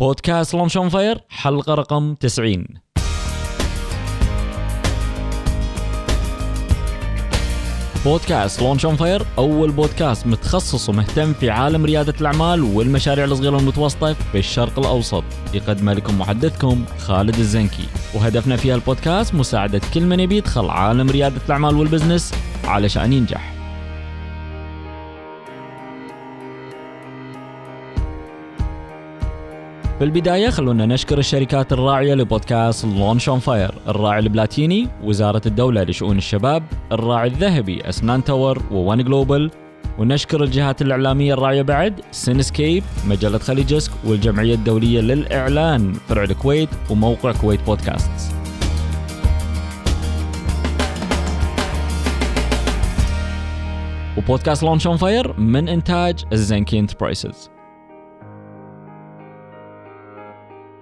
بودكاست Launch on Fire حلقة رقم 90 بودكاست Launch on Fire أول بودكاست متخصص ومهتم في عالم ريادة الأعمال والمشاريع الصغيرة والمتوسطة في الشرق الأوسط. يقدمه لكم محدثكم خالد الزنكي. وهدفنا في البودكاست مساعدة كل من يبي يدخل عالم ريادة الأعمال وال business علشان ينجح. في البداية خلونا نشكر الشركات الراعية لبودكاست Launch on Fire الراعي البلاتيني وزارة الدولة لشؤون الشباب الراعي الذهبي أسنان Tower و One Global ونشكر الجهات الإعلامية الراعية بعد Cinescape مجلة Khaleejesque والجمعية الدولية للإعلان فرع الكويت وموقع كويت بودكاست وبودكاست Launch on Fire من إنتاج الزنكي Enterprises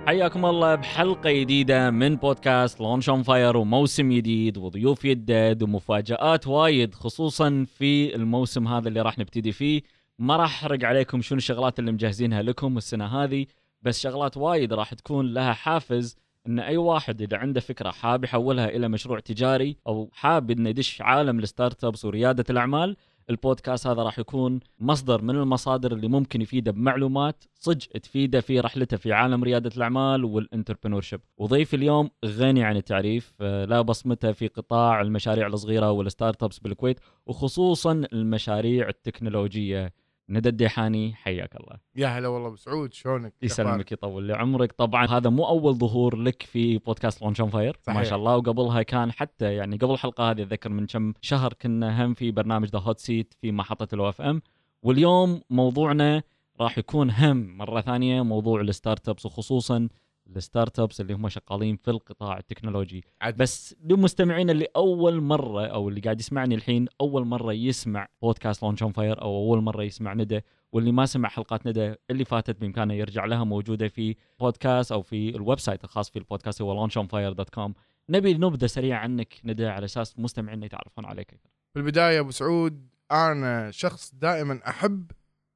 حياكم الله بحلقة جديدة من بودكاست Launch on Fire وموسم جديد وضيوف يدد ومفاجآت وايد خصوصا في الموسم هذا اللي راح نبتدي فيه. ما راح أحرق عليكم شنو الشغلات اللي مجهزينها لكم السنة هذه بس شغلات وايد راح تكون لها حافز إن أي واحد إذا عنده فكرة حاب يحولها إلى مشروع تجاري أو حاب إنه يدش عالم ال startups وريادة الأعمال البودكاست هذا راح يكون مصدر من المصادر اللي ممكن يفيده بمعلومات صدق تفيده في رحلته في عالم ريادة الأعمال وال entrepreneur وضيف اليوم غني عن التعريف آه، له بصمته في قطاع المشاريع الصغيرة وال startups بالكويت وخصوصا المشاريع التكنولوجية. ندى الديحاني حياك الله. يا هلا والله بسعود شلونك؟ يسلمك يطول لي عمرك. طبعا هذا مو أول ظهور لك في بودكاست Launch on Fire ما. شاء الله. وقبلها كان حتى يعني قبل الحلقة هذه أتذكر من كم شهر كنا هم في برنامج The Hot Seat في محطة ال O FM واليوم موضوعنا راح يكون هم مرة ثانية موضوع ال startups وخصوصا ال startups اللي هم شغالين في القطاع التكنولوجي. عاد بس للمستمعين اللي أول مرة أو اللي قاعد يسمعني الحين أول مرة يسمع بودكاست Launch on Fire أو أول مرة يسمع ندى واللي ما سمع حلقات ندى اللي فاتت بإمكانه يرجع لها موجودة في بودكاست أو في ال website الخاص في البودكاست هو launchonfire.com نبي نبدا سريع عنك ندى على أساس مستمعينا يتعرفون عليك. أكثر. في البداية أبو سعود أنا شخص دائما أحب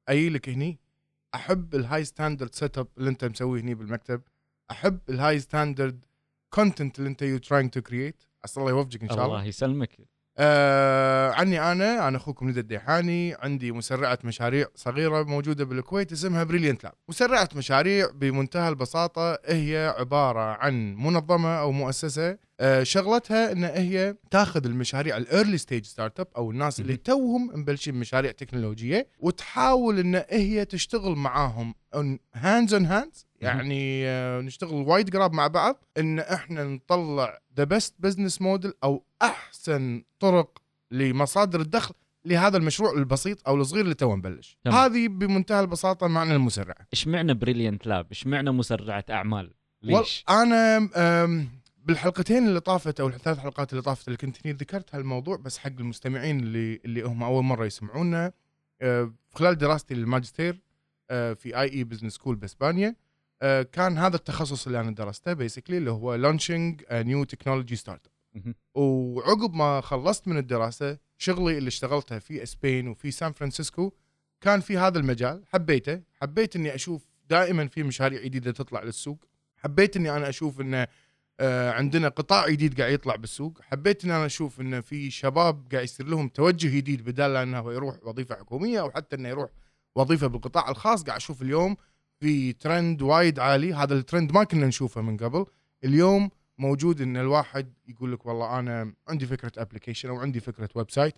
اجيلك هني أحب ال high standard setup اللي أنت مسويه هني بالمكتب. أحب ال high standard content اللي أنت you trying to create عسى الله يوفقك إن شاء الله. الله يسلمك. آه عني أنا أنا أخوكم ندى الديحاني. عندي مسرعة مشاريع صغيرة موجودة بالكويت اسمها Brilliant Lab مسرعة مشاريع بمنتهى البساطة هي عبارة عن منظمة أو مؤسسة آه شغلتها إن هي تاخذ المشاريع ال early stage startup أو الناس اللي. توهم مبلشين مشاريع تكنولوجية وتحاول إن هي تشتغل معاهم hands on hands يعني آه، نشتغل وايد قراب مع بعض إن إحنا نطلع the best business model أو أحسن طرق لمصادر الدخل لهذا المشروع البسيط أو الصغير اللي تو. تمام. هذه بمنتهى البساطة معنى المسرعة إيش معنى بريليانت لاب؟ إيش معنى مسرعة أعمال؟ ليش؟ أنا بالحلقتين اللي طافت أو الثلاث حلقات اللي طافت اللي كنت هني ذكرت هالموضوع بس حق المستمعين اللي اللي هم أول مرة يسمعونا أه، خلال دراستي للماجستير أه، في IE Business School بإسبانيا كان هذا التخصص اللي أنا درسته basically اللي هو launching new technology start مهم. وعقب ما خلصت من الدراسة شغلي اللي اشتغلته في Spain وفي سان فرانسيسكو كان في هذا المجال. حبيته. حبيت إني أشوف دائما في مشاريع جديدة تطلع للسوق. حبيت إني أنا أشوف انه آه، عندنا قطاع جديد قاعد يطلع بالسوق. حبيت إن أنا أشوف انه في شباب قاعد يصير لهم توجه جديد بدال إنه يروح وظيفة حكومية أو حتى إنه يروح وظيفة بالقطاع الخاص. قاعد أشوف اليوم في ترند وايد عالي. هذا الترند ما كنا نشوفه من قبل. اليوم موجود إن الواحد يقول لك والله أنا عندي فكرة application أو عندي فكرة website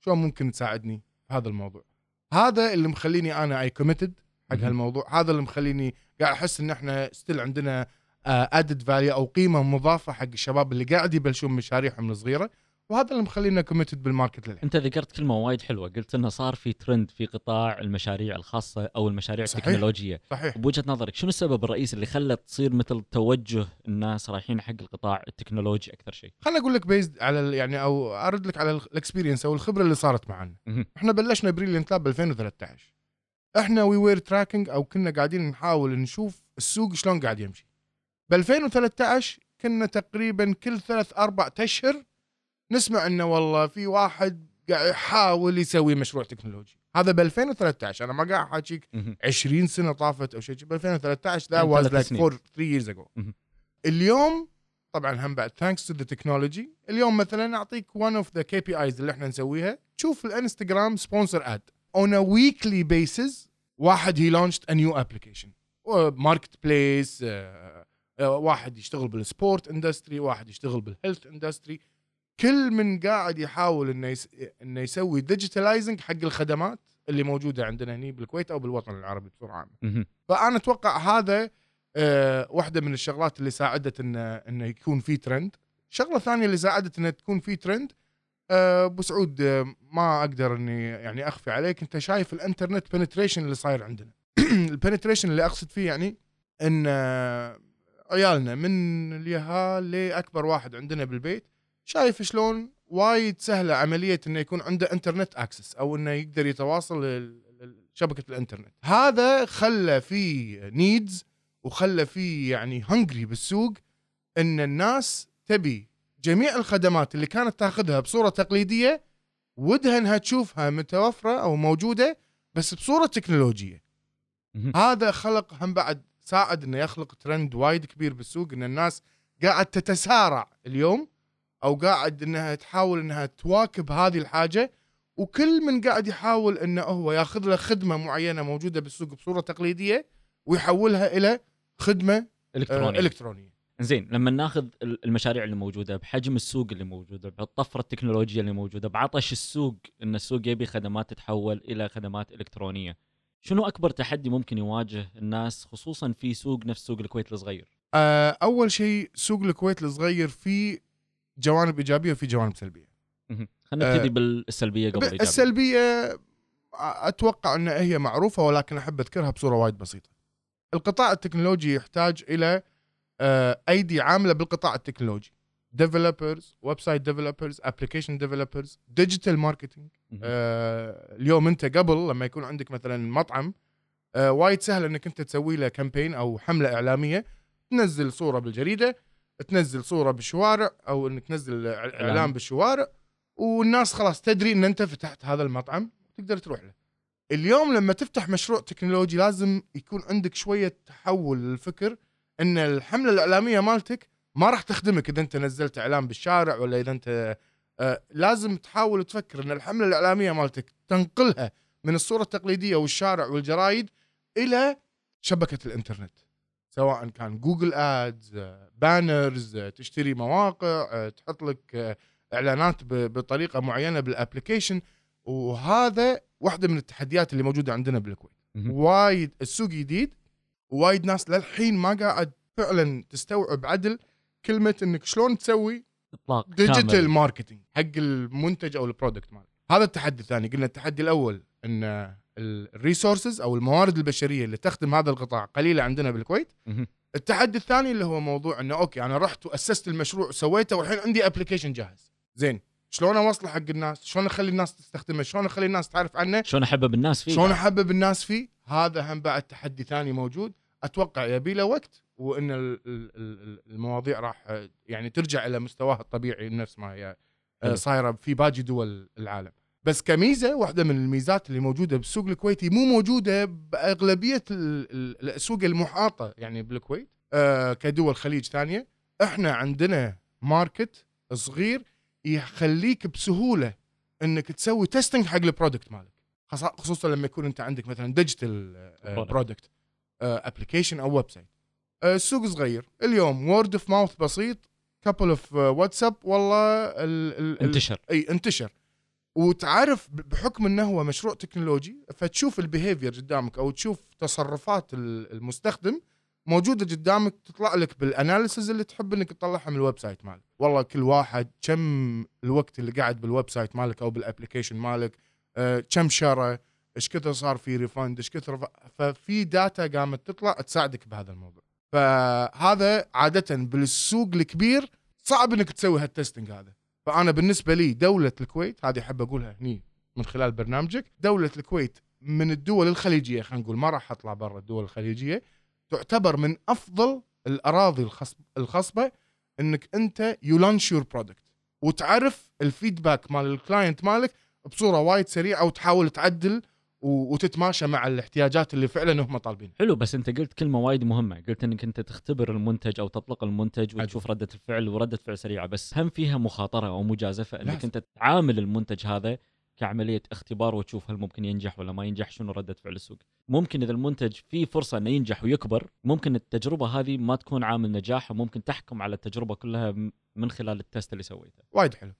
شلون ممكن تساعدني في هذا الموضوع؟ هذا اللي مخليني أنا I committed حق. هالموضوع. هذا اللي مخليني قاعد أحس إن إحنا still عندنا added value أو قيمة مضافة حق الشباب اللي قاعد يبلشون مشاريعهم الصغيرة. وهذا اللي مخلينا committed بال market للحين. أنت ذكرت كلمة وايد حلوة قلت إنه صار في ترند في قطاع المشاريع الخاصة أو المشاريع صحيح. التكنولوجية. صحيح. بوجهة نظرك شنو السبب الرئيسي اللي خلى تصير مثل توجه الناس رايحين حق القطاع التكنولوجي أكثر شيء؟ خليني أقول لك based على يعني أو أرد لك على ال experience أو الخبرة اللي صارت معنا. إحنا بلشنا بريليانت لاب ب 2013 إحنا we were tracking أو كنا قاعدين نحاول نشوف السوق شلون قاعد يمشي. ب 2013 كنا تقريبا كل ثلاث أربع أشهر نسمع إنه والله في واحد قاعد يحاول يسوي مشروع تكنولوجي هذا ب 2013 أنا ما قاعد أحاكيك مهم. 20 سنة طافت أو شيء ب 2013 that was like سنين. 4 3 years ago مهم. اليوم طبعا هم بعد thanks to the technology اليوم مثلا أعطيك one of the KPIs اللي إحنا نسويها تشوف الإنستغرام sponsored ad on a weekly basis واحد he launched a new application marketplace واحد يشتغل بال sport industry واحد يشتغل بال health industry كل من قاعد يحاول إنه يس... إنه يسوي digitalizing حق الخدمات اللي موجودة عندنا هني بالكويت أو بالوطن العربي بصوره عامة. فأنا أتوقع هذا آه، واحدة من الشغلات اللي ساعدت انه انه يكون في ترند شغلة ثانية اللي ساعدت انه تكون في ترند آه، أبو سعود آه، ما أقدر إني يعني أخفي عليك. أنت شايف الإنترنت penetration اللي صاير عندنا. ال penetration اللي أقصد فيه يعني إن آه، عيالنا من اليهال لأكبر واحد عندنا بالبيت شايف شلون وايد سهلة عملية إنه يكون عنده internet access أو إنه يقدر يتواصل ل- ل- شبكه الإنترنت هذا خلى في needs وخلى في يعني هنجري بالسوق إن الناس تبي جميع الخدمات اللي كانت تاخذها بصورة تقليدية ودها إنها تشوفها متوفرة أو موجودة بس بصورة تكنولوجية. هذا خلق هم بعد ساعد إنه يخلق ترند وايد كبير بالسوق إن الناس قاعد تتسارع اليوم أو قاعد إنها تحاول إنها تواكب هذه الحاجة وكل من قاعد يحاول إنه هو ياخذ له خدمة معينة موجودة بالسوق بصورة تقليدية ويحولها إلى خدمة آه، الكتروني إلكترونية. زين لما ناخذ ال- المشاريع اللي موجودة بحجم السوق اللي موجودة بالطفره التكنولوجيا اللي موجودة بعطش السوق إن السوق يبي خدمات تتحول إلى خدمات إلكترونية شنو أكبر تحدي ممكن يواجه الناس خصوصا في سوق نفس سوق الكويت الصغير؟ آه، أول شيء سوق الكويت الصغير فيه جوانب إيجابية وفي جوانب سلبية. خلينا نبتدي آه، بالسلبية قبل الإيجابية. السلبية أتوقع أن هي معروفة ولكن أحب أذكرها بصورة وايد بسيطة. القطاع التكنولوجي يحتاج إلى آه، أيدي عاملة بالقطاع التكنولوجي. developers، website developers، application developers، digital marketing. اليوم أنت قبل لما يكون عندك مثلا مطعم آه، وايد سهل أنك أنت تسوي له campaign أو حملة إعلامية تنزل صورة بالجريدة تنزل صورة بالشوارع أو إنك تنزل إعلان. بالشوارع والناس خلاص تدري ان أنت فتحت هذا المطعم تقدر تروح له. اليوم لما تفتح مشروع تكنولوجي لازم يكون عندك شوية تحول للفكر إن الحملة الإعلامية مالتك ما راح تخدمك إذا أنت نزلت إعلان بالشارع ولا إذا أنت آه لازم تحاول تفكر إن الحملة الإعلامية مالتك تنقلها من الصورة التقليدية والشارع والجرايد إلى شبكة الإنترنت سواء كان جوجل آدز banners تشتري مواقع آه، تحط لك آه، إعلانات بطريقة معينة بال application وهذا واحدة من التحديات اللي موجودة عندنا بالكويت. وايد السوق جديد وايد ناس للحين ما قاعد فعلا تستوعب عدل كلمة إنك شلون تسوي إطلاق digital كامل. marketing حق المنتج أو ال product مالك هذا التحدي الثاني قلنا التحدي الأول إن ال resources أو الموارد البشرية اللي تخدم هذا القطاع قليلة عندنا بالكويت. التحدي الثاني اللي هو موضوع إنه okay أنا رحت وأسست المشروع وسويته والحين عندي application جاهز. زين شلون اوصله حق الناس؟ شلون أخلي الناس تستخدمه؟ شلون أخلي الناس تعرف عنه؟ شلون أحبب الناس فيه؟ شلون أحبب الناس فيه؟ هذا هم بعد تحدي ثاني موجود. أتوقع يبي له وقت وإن ال- ال- ال- المواضيع راح يعني ترجع إلى مستواها الطبيعي نفس ما هي. صايرة في باقي دول العالم. بس كميزة واحدة من الميزات اللي موجودة بالسوق الكويتي مو موجودة بأغلبية ال- ال- الاسواق المحاطة يعني بالكويت آه، كدول خليج ثانية. إحنا عندنا market صغير يخليك بسهولة إنك تسوي testing حق ال product مالك. خصوصا لما يكون أنت عندك مثلا digital. product application أو website السوق صغير. اليوم word of mouth بسيط couple of واتساب والله ال ال ال- انتشر. إي انتشر. وتعرف بحكم إنه هو مشروع تكنولوجي فتشوف ال behavior قدامك أو تشوف تصرفات ال- المستخدم موجودة قدامك تطلع لك بال analysis اللي تحب إنك تطلعها من ال website مالك. والله كل واحد كم الوقت اللي قاعد بال website مالك أو بال application مالك آه، كم شرى إيش كثر صار في refund إيش كثر ففي data قامت تطلع تساعدك بهذا الموضوع. فهذا عادة بالسوق الكبير صعب إنك تسوي هال testing هذا. فأنا بالنسبة لي دولة الكويت هذه أحب أقولها هني من خلال برنامجك دولة الكويت من الدول الخليجية خلينا نقول ما راح أطلع برا الدول الخليجية تعتبر من أفضل الأراضي الخصب الخصبة إنك أنت you launch your product وتعرف ال feedback مال ال client مالك بصورة وايد سريعة وتحاول تعدل وتتماشى مع الاحتياجات اللي فعلا هم طالبينها. حلو بس انت قلت كلمة وايد مهمة. قلت انك انت تختبر المنتج أو تطلق المنتج وتشوف ردة الفعل ورده فعل سريعة بس هم فيها مخاطرة أو مجازفة إنك لازم. انت تعامل المنتج هذا كعملية اختبار وتشوف هل ممكن ينجح ولا ما ينجح شنو ردة فعل السوق. ممكن إذا المنتج فيه فرصة إنه ينجح ويكبر ممكن التجربة هذه ما تكون عامل نجاح وممكن تحكم على التجربة كلها من خلال ال test اللي سويته. وايد حلو.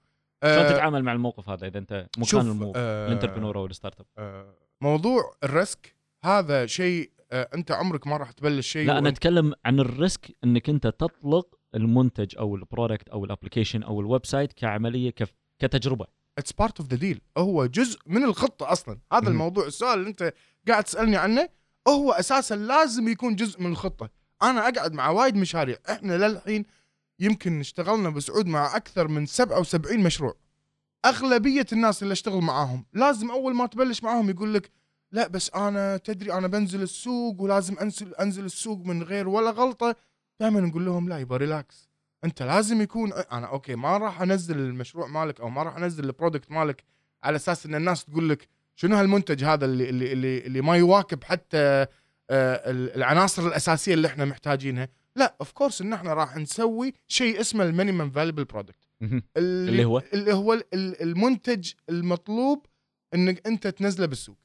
شلون آه، تتعامل مع الموقف هذا إذا أنت مكان المو... آه، ال entrepreneur أو ال startup؟ آه، موضوع ال risk هذا شيء آه، أنت عمرك ما راح تبلش شيء لا أنا أتكلم عن ال risk إنك أنت تطلق المنتج أو ال product أو ال application أو ال website كعملية كف... كتجربة. it's part of the deal هو جزء من الخطة أصلا. هذا. الموضوع السؤال اللي أنت قاعد تسألني عنه هو أساسا لازم يكون جزء من الخطة. أنا أقعد مع وايد مشاريع. إحنا للحين يمكن اشتغلنا بسعود مع أكثر من 77 مشروع. أغلبية الناس اللي أشتغل معاهم لازم أول ما تبلش معاهم يقول لك لا بس أنا تدري أنا بنزل السوق ولازم أنزل أنزل السوق من غير ولا غلطة. دائما نقول لهم لا يبا relax أنت لازم يكون أنا okay ما راح أنزل المشروع مالك أو ما راح أنزل ال product مالك على أساس إن الناس تقول لك شنو هالمنتج هذا اللي اللي اللي, اللي ما يواكب حتى آه، ال- العناصر الأساسية اللي إحنا محتاجينها. لا of course إن إحنا راح نسوي شيء اسمه ال minimum viable product اللي, اللي هو؟ اللي هو ال- ال- المنتج المطلوب إنك أنت تنزله بالسوق.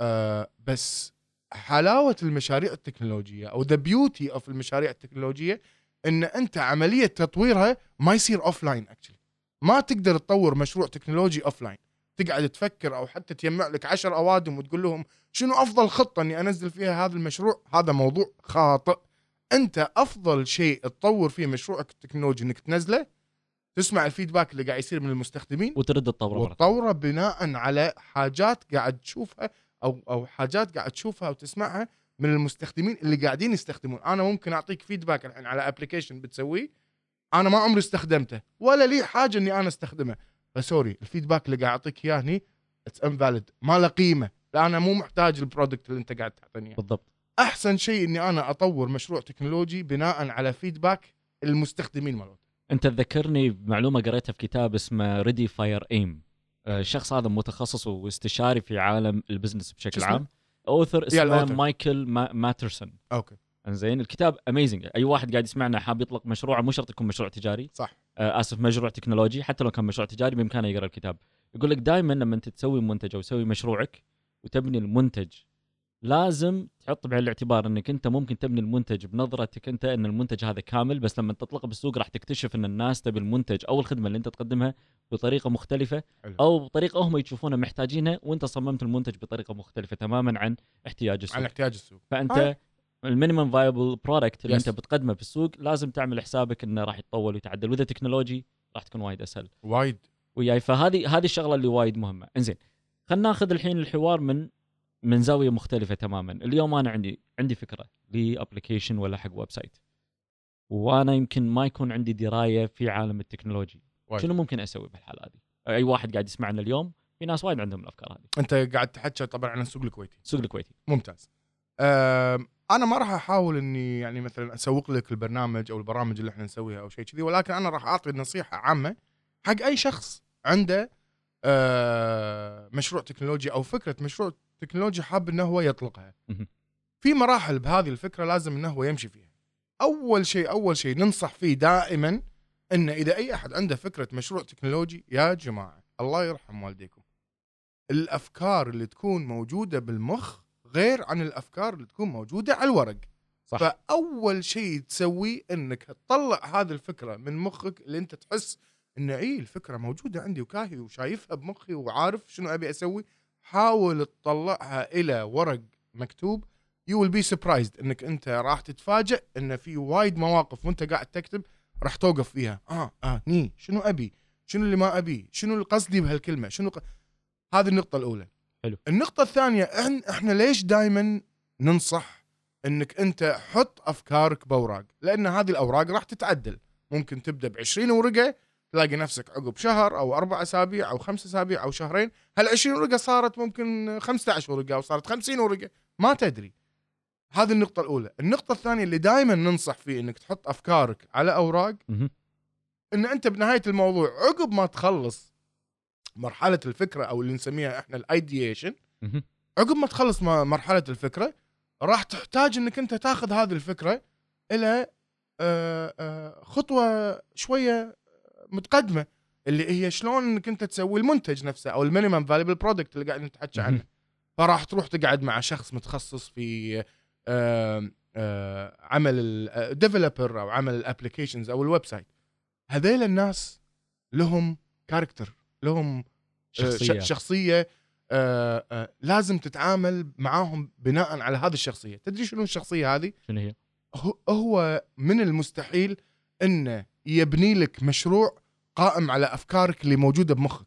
آه بس حلاوة المشاريع التكنولوجية أو the beauty of المشاريع التكنولوجية إن أنت عملية تطويرها ما يصير offline actually ما تقدر تطور مشروع تكنولوجي offline تقعد تفكر أو حتى تجمع لك عشر أوادم وتقول لهم شنو أفضل خطة إني أنزل فيها هذا المشروع؟ هذا موضوع خاطئ. أنت أفضل شيء تطور فيه مشروعك التكنولوجي إنك تنزله تسمع ال feedback اللي قاعد يصير من المستخدمين وترد تطوره. وتطوره بناء على حاجات قاعد تشوفها أو أو حاجات قاعد تشوفها وتسمعها من المستخدمين اللي قاعدين يستخدمون. أنا ممكن أعطيك feedback الحين على application بتسويه. أنا ما عمري استخدمته ولا لي حاجة إني أنا استخدمه. ف sorry ال feedback اللي قاعد أعطيك إياه هني it's invalid ما له قيمة لا أنا مو محتاج ال product اللي أنت قاعد تعطيني إياه. بالضبط. أحسن شيء إني أنا أطور مشروع تكنولوجي بناء على feedback المستخدمين مالته أنت تذكرني بمعلومة قريتها في كتاب اسمه Ready, Fire, Aim الشخص هذا متخصص واستشاري في عالم ال business بشكل؟ عام. author اسمه. مايكل ما ماترسون okay. إنزين الكتاب amazing أي واحد قاعد يسمعنا حاب يطلق مشروع مو شرط يكون مشروع تجاري. صح. آه آسف مشروع تكنولوجي. حتى لو كان مشروع تجاري بإمكانه يقرأ الكتاب. يقول لك دائما لما أنت تسوي منتج أو تسوي مشروعك وتبني المنتج لازم تحط بعين الاعتبار انك انت ممكن تبني المنتج بنظرتك انت ان المنتج هذا كامل بس لما تطلقه بالسوق راح تكتشف ان الناس تبي المنتج أو الخدمة اللي انت تقدمها بطريقة مختلفة. أو بطريقة هم يشوفونها محتاجينها وانت صممت المنتج بطريقة مختلفة تماما عن احتياج السوق. عن احتياج السوق. فأنت. ال minimum viable product اللي Yes. انت بتقدمه في السوق لازم تعمل حسابك انه راح يتطور ويتعدل. وإذا technology راح تكون وايد أسهل. وايد. وياي. فهذه هذه الشغلة اللي وايد مهمة. إنزين خلينا ناخذ الحين الحوار من من زاوية مختلفة تماما. اليوم أنا عندي عندي فكرة ل application ولا حق website. وأنا يمكن ما يكون عندي دراية في عالم ال technology. وايد. شنو ممكن أسوي بهالحالة هذه؟ أي واحد قاعد يسمعنا اليوم في ناس وايد عندهم الأفكار هذه. أنت قاعد تحكي طبعا عن السوق الكويتي. السوق الكويتي. ممتاز. أم، أنا ما راح أحاول إني يعني مثلا أسوق لك البرنامج أو البرامج اللي إحنا نسويها أو شيء كذي ولكن أنا راح أعطي نصيحة عامة حق أي شخص عنده أه، مشروع تكنولوجي أو فكرة مشروع تكنولوجي حاب إنه هو يطلقها. في مراحل بهذه الفكرة لازم إنه هو يمشي فيها. أول شيء أول شيء ننصح فيه دائما ان إذا أي أحد عنده فكرة مشروع تكنولوجي يا جماعة الله يرحم والديكم. الأفكار اللي تكون موجودة بالمخ غير عن الأفكار اللي تكون موجودة على الورق. صح. فأول شيء تسويه إنك تطلع هذه الفكرة من مخك اللي أنت تحس ان اي الفكرة موجودة عندي وكاهي وشايفها بمخي وعارف شنو أبي أسوي. حاول تطلعها إلى ورق مكتوب. you will be surprised إنك أنت راح تتفاجئ إن في وايد مواقف وأنت قاعد تكتب راح توقف فيها. آه آه ني شنو أبي؟ شنو اللي ما أبي؟ شنو اللي قصدي بهالكلمة؟ شنو ق... هذه النقطة الأولى. حلو. النقطة الثانية إحن إحنا ليش دائما ننصح إنك أنت حط أفكارك بأوراق؟ لأن هذه الأوراق راح تتعدل. ممكن تبدأ ب 20 ورقة تلاقي نفسك عقب شهر أو أربع أسابيع أو خمس أسابيع أو شهرين هال 20 ورقة صارت ممكن 15 ورقة أو صارت 50 ورقة ما تدري هذه النقطة الأولى، النقطة الثانية اللي دائما ننصح فيه إنك تحط أفكارك على أوراق. إن أنت بنهاية الموضوع عقب ما تخلص مرحلة الفكرة أو اللي نسميها إحنا ال ideation. عقب ما تخلص م- مرحلة الفكرة راح تحتاج إنك أنت تاخذ هذه الفكرة إلى آه، آه، خطوة شوية متقدمة اللي هي شلون إنك أنت تسوي المنتج نفسه أو ال minimum viable product اللي قاعد نتحكى عنه. فراح تروح تقعد مع شخص متخصص في آه، آه، عمل ال developer أو عمل ال applications أو ال website هذيل الناس لهم character لهم آه، شخصيه ش- شخصية. آه، آه، لازم تتعامل معاهم بناء على هذه الشخصية. تدري شنو الشخصية هذه؟ شنو هي؟ هو من المستحيل إنه يبني لك مشروع قائم على أفكارك اللي موجودة بمخك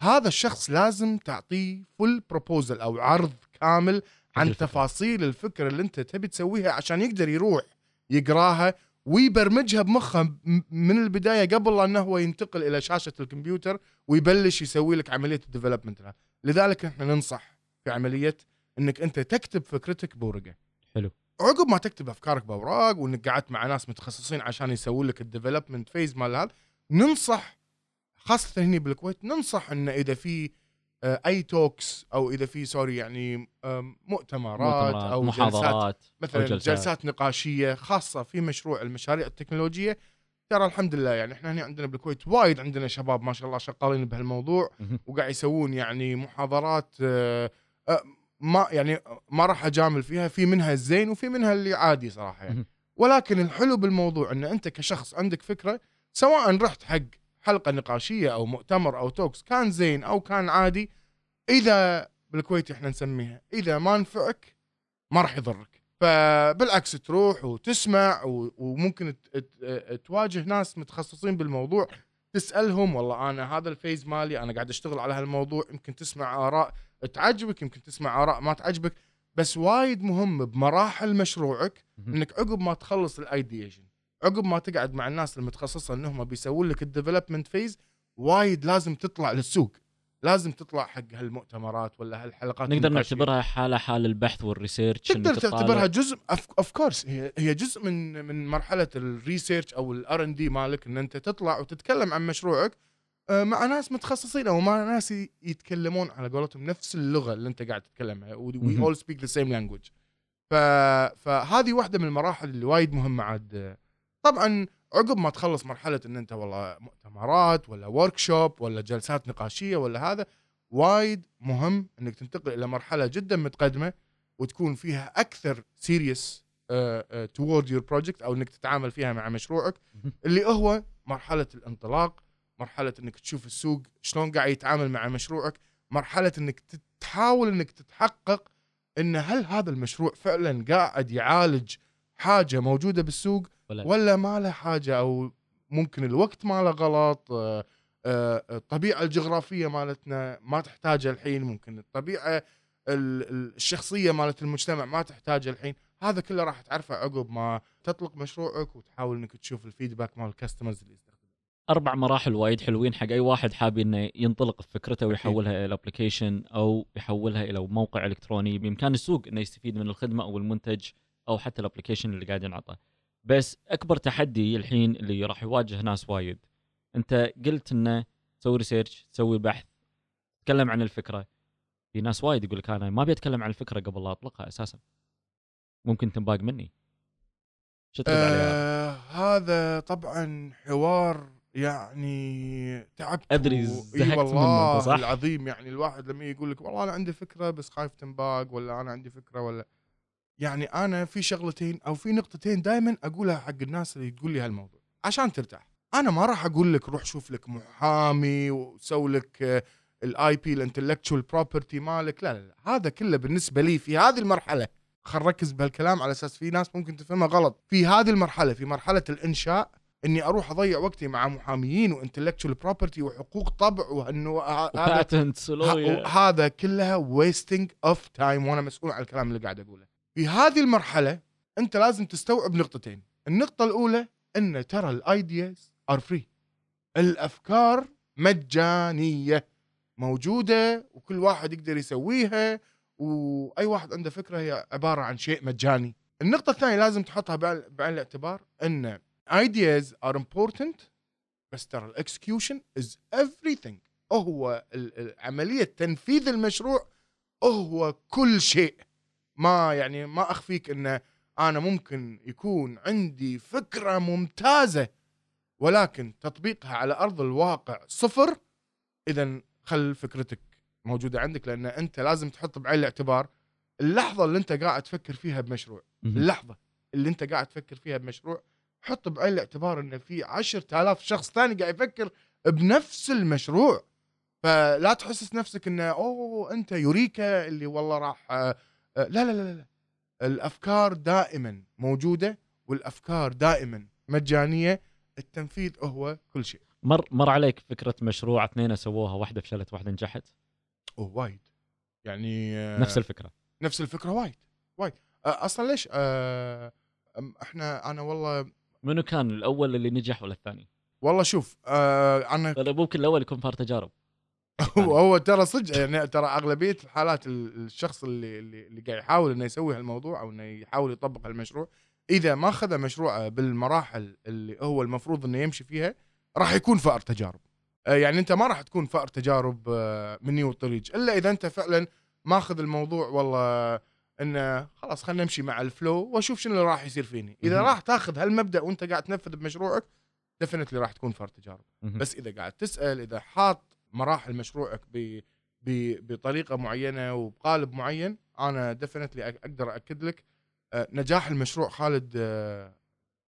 هذا الشخص لازم تعطيه full proposal أو عرض كامل عن الفكرة. تفاصيل الفكرة اللي أنت تبي تسويها عشان يقدر يروح يقراها ويبرمجها بمخه من البداية قبل لا إنه هو ينتقل إلى شاشة الكمبيوتر ويبلش يسوي لك عملية ال development لذلك إحنا ننصح في عملية إنك أنت تكتب فكرتك بورقة حلو. عقب ما تكتب أفكارك بأوراق وإنك قعدت مع ناس متخصصين عشان يسوون لك ال development phase مال هذا ننصح خاصة هنا بالكويت ننصح انه إذا في آه، أي talks أو إذا في sorry يعني مؤتمرات, مؤتمرات، أو جلسات محاضرات مثلا أو جلسات. جلسات. جلسات نقاشية خاصة في مشروع المشاريع التكنولوجية ترى الحمد لله يعني إحنا هنا عندنا بالكويت وايد عندنا شباب ما شاء الله شغالين بهالموضوع. وقاعد يسوون يعني محاضرات آه، آه، ما يعني ما راح أجامل فيها في منها الزين وفي منها اللي عادي صراحة يعني. ولكن الحلو بالموضوع إن أنت كشخص عندك فكرة سواء رحت حق حلقة نقاشية أو مؤتمر أو talks كان زين أو كان عادي. إذا بالكويت إحنا نسميها. إذا ما نفعك ما راح يضرك. فبالعكس تروح وتسمع وممكن تواجه ناس متخصصين بالموضوع تسألهم والله أنا هذا ال phase مالي أنا قاعد أشتغل على هالموضوع يمكن تسمع آراء تعجبك يمكن تسمع آراء ما تعجبك. بس وايد مهم بمراحل مشروعك. إنك عقب ما تخلص ال ideation عقب ما تقعد مع الناس المتخصصة انهم بيسوون لك ال development phase وايد لازم تطلع للسوق لازم تطلع حق هالمؤتمرات ولا هالحلقات نقدر. نعتبرها حالة حال البحث وال research تقدر. تعتبرها جزء of course هي هي جزء من من مرحلة ال research أو ال R&D مالك إن أنت تطلع وتتكلم عن مشروعك آه، مع ناس متخصصين أو مع ناس يتكلمون على قولتهم نفس اللغة اللي أنت قاعد تتكلمها we. all speak the same language فهذه واحدة من المراحل اللي وايد مهمة عاد طبعا عقب ما تخلص مرحلة إن أنت والله مؤتمرات ولا workshop ولا جلسات نقاشية ولا هذا وايد مهم إنك تنتقل إلى مرحلة جدا متقدمة وتكون فيها أكثر serious toward your project أو إنك تتعامل فيها مع مشروعك. اللي هو مرحلة الانطلاق مرحلة إنك تشوف السوق شلون قاعد يتعامل مع مشروعك مرحلة إنك تحاول إنك تتحقق إن هل هذا المشروع فعلا قاعد يعالج حاجة موجودة بالسوق ولا, ولا ما له حاجة أو ممكن الوقت ماله غلط آه، آه، الطبيعة الجغرافية مالتنا ما تحتاجها الحين ممكن الطبيعة ال- ال- الشخصية مالت المجتمع ما تحتاجها الحين. هذا كله راح تعرفه عقب ما تطلق مشروعك وتحاول إنك تشوف الفيدباك مال الكاستمرز اللي يستخدمون أربع مراحل وايد حلوين حق أي واحد حاب إنه ينطلق في فكرته ويحولها إلى application أو يحولها إلى موقع إلكتروني بإمكان السوق إنه يستفيد من الخدمة أو المنتج أو حتى ال application اللي قاعد ينعطى بس أكبر تحدي الحين اللي راح يواجه ناس وايد. أنت قلت إنه تسوي research تسوي بحث تتكلم عن الفكرة. في ناس وايد يقول لك أنا ما أبي أتكلم عن الفكرة قبل لا أطلقها أساسا. ممكن تنباق مني. شو ترد؟ آه هذا طبعا حوار يعني تعبت أدري، و- زهقت والله صح؟ العظيم. يعني الواحد لما يقول لك والله أنا عندي فكرة بس خايف تنباق ولا أنا عندي فكرة ولا يعني أنا في شغلتين أو في نقطتين دائما أقولها حق الناس اللي تقول لي هالموضوع. عشان ترتاح. أنا ما راح أقول لك روح شوف لك محامي وسوي لك ال IP ال intellectual property مالك. لا, لا لا. هذا كله بالنسبة لي في هذه المرحلة. خل نركز بهالكلام على أساس في ناس ممكن تفهمها غلط. في هذه المرحلة في مرحلة الإنشاء إني أروح أضيع وقتي مع محاميين و intellectual property وحقوق طبع وانه هذا هذا كلها wasting of time وأنا مسؤول عن الكلام اللي قاعد أقوله. في هذه المرحلة أنت لازم تستوعب نقطتين. النقطة الأولى أن ترى ال ideas are free الأفكار مجانية موجودة وكل واحد يقدر يسويها وأي واحد عنده فكرة هي عبارة عن شيء مجاني. النقطة الثانية لازم تحطها بعين الاعتبار أن ideas are important بس ترى ال execution is everything. هو عملية تنفيذ المشروع هو كل شيء. ما يعني ما أخفيك انه أنا ممكن يكون عندي فكرة ممتازة ولكن تطبيقها على أرض الواقع صفر اذا خل فكرتك موجودة عندك لأن أنت لازم تحط بعين الاعتبار اللحظة اللي أنت قاعد تفكر فيها بمشروع. اللحظة اللي أنت قاعد تفكر فيها بمشروع حط بعين الاعتبار إن في عشرة آلاف شخص ثاني قاعد يفكر بنفس المشروع فلا تحسس نفسك انه أوه أنت يوريكا اللي والله راح لا لا لا لا الأفكار دائما موجودة والأفكار دائما مجانية التنفيذ هو كل شيء. مر مر عليك فكرة مشروع اثنين سووها واحدة فشلت واحدة نجحت؟ أوه وايد. يعني آه، نفس الفكرة. نفس الفكرة وايد وايد. آه، أصلا ليش؟ آه، أم- إحنا أنا والله منو كان الأول اللي نجح ولا الثاني؟ والله شوف آه، أنا ممكن الأول يكون فار تجارب. هو هو ترى صدق يعني ترى أغلبية الحالات ال- الشخص اللي اللي, اللي قاعد يحاول إنه يسوي هالموضوع أو إنه يحاول يطبق هالمشروع إذا ما اخذ مشروعه بالمراحل اللي هو المفروض إنه يمشي فيها راح يكون فأر تجارب. آه، يعني أنت ما راح تكون فأر تجارب آه، مني والطريق إلا إذا أنت فعلا ماخذ الموضوع والله إنه خلاص خلينا نمشي مع ال flow وأشوف شنو اللي راح يصير فيني. إذا. راح تاخذ هالمبدأ وأنت قاعد تنفذ بمشروعك definitely راح تكون فأر تجارب. بس إذا قاعد تسأل إذا حاط مراحل مشروعك ب بطريقة معينة وبقالب معين أنا definitely أقدر اكد لك آه، نجاح المشروع خالد آه،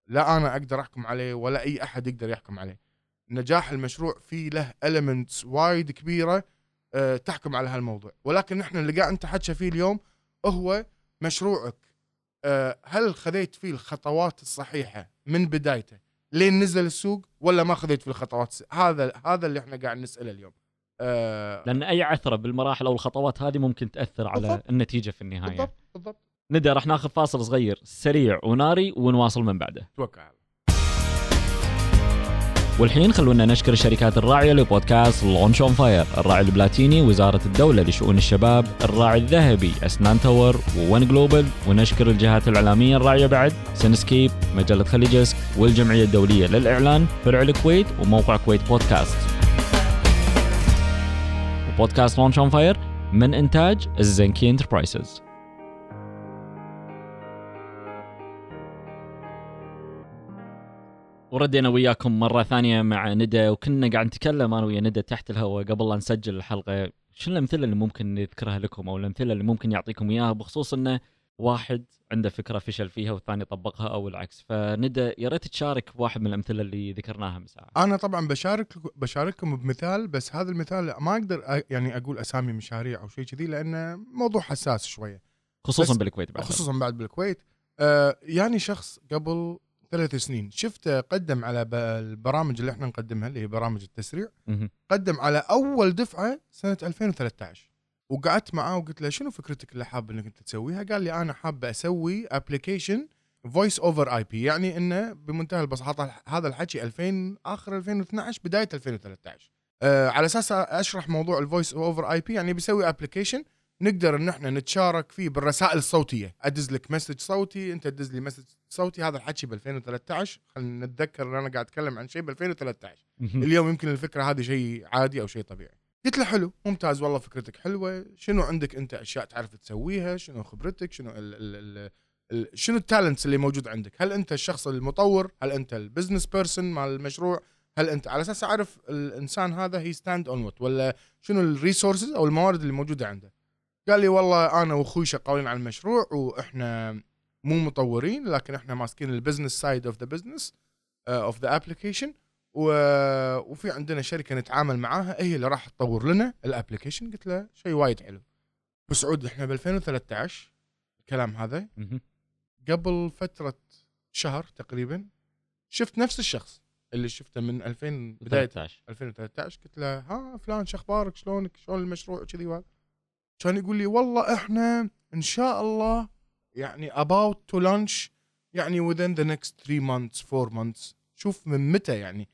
لا أنا أقدر أحكم عليه ولا أي أحد يقدر يحكم عليه. نجاح المشروع فيه له المنتس وايد كبيرة آه، تحكم على هالموضوع. ولكن نحن اللي قاعد نتحكى فيه اليوم هو مشروعك. هل خذيت فيه الخطوات الصحيحة من بدايته؟ لين نزل السوق ولا ما خذيت فيه الخطوات؟ هذا هذا اللي إحنا قاعد نسأله اليوم. آه، لأن أي عثرة بالمراحل أو الخطوات هذه ممكن تأثر على بالضبط. النتيجة في النهاية. بالضبط بالضبط. ندى راح ناخذ فاصل صغير سريع وناري ونواصل من بعده. توكل. والحين خلونا نشكر الشركات الراعية لبودكاست Launch on Fire الراعي البلاتيني وزارة الدولة لشؤون الشباب الراعي الذهبي أسنان تاور و One Global ونشكر الجهات الإعلامية الراعية بعد سنسكيب مجلة خليجسك والجمعية الدولية للإعلان فرع الكويت وموقع كويت بودكاست. وبودكاست Launch on Fire من إنتاج الزنكي Enterprises وردينا وياكم مرة ثانية مع ندى وكنا قاعد نتكلم أنا ويا ندى تحت الهواء قبل لا نسجل الحلقة. شنو الأمثلة اللي ممكن نذكرها لكم أو الأمثلة اللي ممكن يعطيكم إياها؟ بخصوص أنه واحد عنده فكرة فشل فيها والثاني طبقها أو العكس. فندى يا ريت تشارك واحد من الأمثلة اللي ذكرناها من ساعة أنا طبعا بشارك بشارككم بمثال بس هذا المثال ما أقدر يعني أقول أسامي مشاريع أو شيء كذي لأنه موضوع حساس شوية. خصوصا بالكويت بعد. خصوصا بعد بالكويت. آه يعني شخص قبل ثلاث سنين. شفته قدم على البرامج اللي إحنا نقدمها اللي هي برامج التسريع. قدم على أول دفعة سنة 2013 وقعدت معاه وقلت له شنو فكرتك اللي حاب إنك أنت تسويها؟ قال لي أنا حاب أسوي ابلكيشن voice over IP يعني إنه بمنتهى البساطة هذا الحكي 2000 آخر 2012 بداية 2013 آه على أساس أشرح موضوع ال voice over IP يعني بيسوي application نقدر إن إحنا نتشارك فيه بالرسائل الصوتية. أدز لك message صوتي أنت تدز لي message صوتي. هذا الحكي ب 2013 خلينا نتذكر إن أنا قاعد أتكلم عن شيء ب 2013 مهم. اليوم يمكن الفكرة هذه شيء عادي أو شيء طبيعي. قلت له حلو ممتاز والله فكرتك حلوة. شنو عندك أنت أشياء تعرف تسويها؟ شنو خبرتك؟ شنو ال ال ال شنو ال talents اللي موجود عندك؟ هل أنت الشخص المطور؟ هل أنت ال business person مال المشروع؟ هل أنت على أساس أعرف الإنسان هذا he stand on what ولا شنو ال resources أو الموارد اللي موجودة عنده؟ قال لي والله أنا وأخوي شغالين على المشروع وإحنا مو مطورين لكن إحنا ماسكين ال business side of the business of the application وفي عندنا شركة نتعامل معاها هي اللي راح تطور لنا ال application قلت له شيء وايد حلو. بسعود إحنا ب 2013 الكلام هذا. قبل فترة شهر تقريبا شفت نفس الشخص اللي شفته من 2000 بداية 13 2013 قلت له ها فلان شو أخبارك شلونك؟ شلون المشروع؟ كذي وهذا. كان يقول لي والله إحنا إن شاء الله يعني about to launch يعني within the next 3 months 4 months شوف من متى يعني.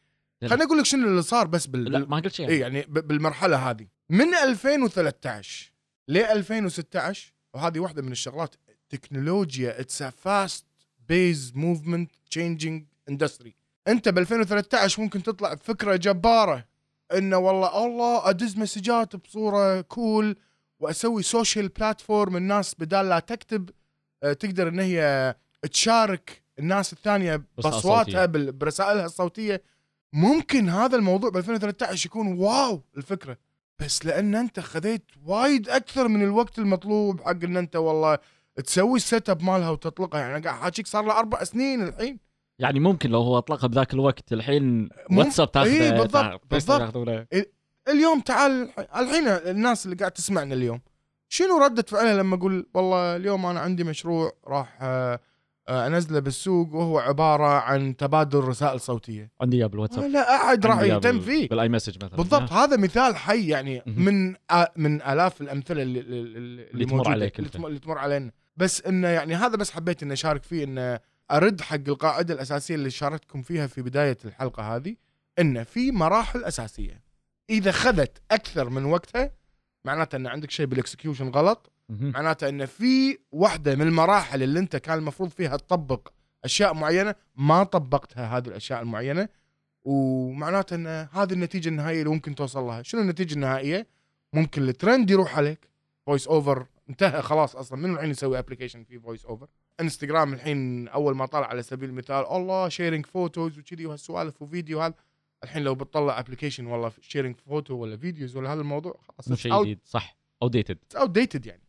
خليني أقول لك شنو اللي صار بس بال, لا. ما قلت شيء اي يعني بالمرحلة هذه من 2013 ل 2016 وهذه واحدة من الشغلات تكنولوجيا it's a fast pace movement changing industry أنت ب 2013 ممكن تطلع بفكرة جبارة إنه والله الله أدز مسجات بصورة cool وأسوي social platform الناس بدال لا تكتب آه، تقدر إن هي تشارك الناس الثانية بأصواتها برسائلها الصوتية. ممكن هذا الموضوع ب 2013 يكون wow الفكرة. بس لأن أنت خذيت وايد أكثر من الوقت المطلوب حق إن أنت والله تسوي ال setup مالها وتطلقها. يعني قاعد حاجيك صار له أربع سنين الحين. يعني ممكن لو هو أطلقها بذاك الوقت الحين واتساب تاخذه إيه، بالضبط، بالضبط. اليوم تعال الحين الناس اللي قاعد تسمعنا اليوم شنو ردة فعلها لما أقول والله اليوم أنا عندي مشروع راح آه، آه، أنزله بالسوق وهو عبارة عن تبادل رسائل صوتية. عندي إياه بالواتساب. ولا أحد راح يهتم فيه. بال iMessage مثلا. بالضبط هذا مثال حي يعني. من من آلاف الأمثلة اللي اللي, اللي تمر عليك اللي تمر علينا. بس انه يعني هذا بس حبيت إني أشارك فيه انه أرد حق القاعدة الأساسية اللي شاركتكم فيها في بداية الحلقة هذه انه في مراحل أساسية. إذا خذت أكثر من وقتها معناته إن عندك شيء بالاكسكيوشن غلط. معناته إن في واحدة من المراحل اللي أنت كان المفروض فيها تطبق أشياء معينة ما طبقتها هذه الأشياء المعينة ومعناته إن هذه النتيجة النهائية اللي ممكن توصل لها. شنو النتيجة النهائية؟ ممكن الترند يروح عليك voice over انتهى خلاص أصلا. من الحين يسوي application في voice over انستغرام الحين أول ما طلع على سبيل المثال الله sharing photos وكذي وهالسوالف وفيديو هذا الحين لو بتطلع application والله sharing photo ولا فيديوز ولا هذا الموضوع خلاص شيء جديد. صح. outdated outdated يعني.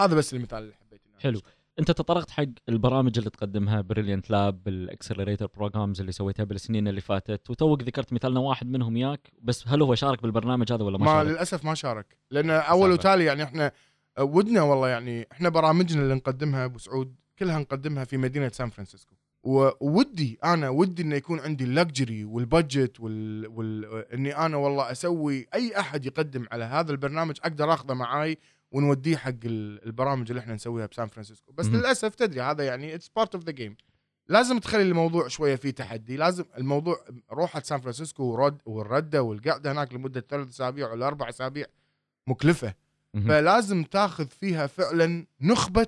هذا بس المثال اللي حبيت إني حلو. أنت تطرقت حق البرامج اللي تقدمها Brilliant Lab بال accelerator programs اللي سويتها بالسنين اللي فاتت. وتوك ذكرت مثالنا واحد منهم ياك. بس هل هو شارك بالبرنامج هذا ولا ما, ما شارك؟ للأسف ما شارك. لأن أول صعبة. وتالي يعني إحنا ودنا والله يعني إحنا برامجنا اللي نقدمها أبو سعود كلها نقدمها في مدينة سان فرانسيسكو. وودي أنا ودي إنه يكون عندي ال luxury وال budget وال... وال... إني أنا والله أسوي أي أحد يقدم على هذا البرنامج أقدر أخذه معاي ونوديه حق ال- البرامج اللي إحنا نسويها بسان فرانسيسكو بس مهم. للأسف تدري هذا يعني it's part of the game لازم تخلي الموضوع شوية فيه تحدي لازم الموضوع روحة سان فرانسيسكو ورد والردة والقعدة هناك لمدة ثلاث أسابيع ولا أربع أسابيع مكلفة مهم. فلازم تاخذ فيها فعلا نخبة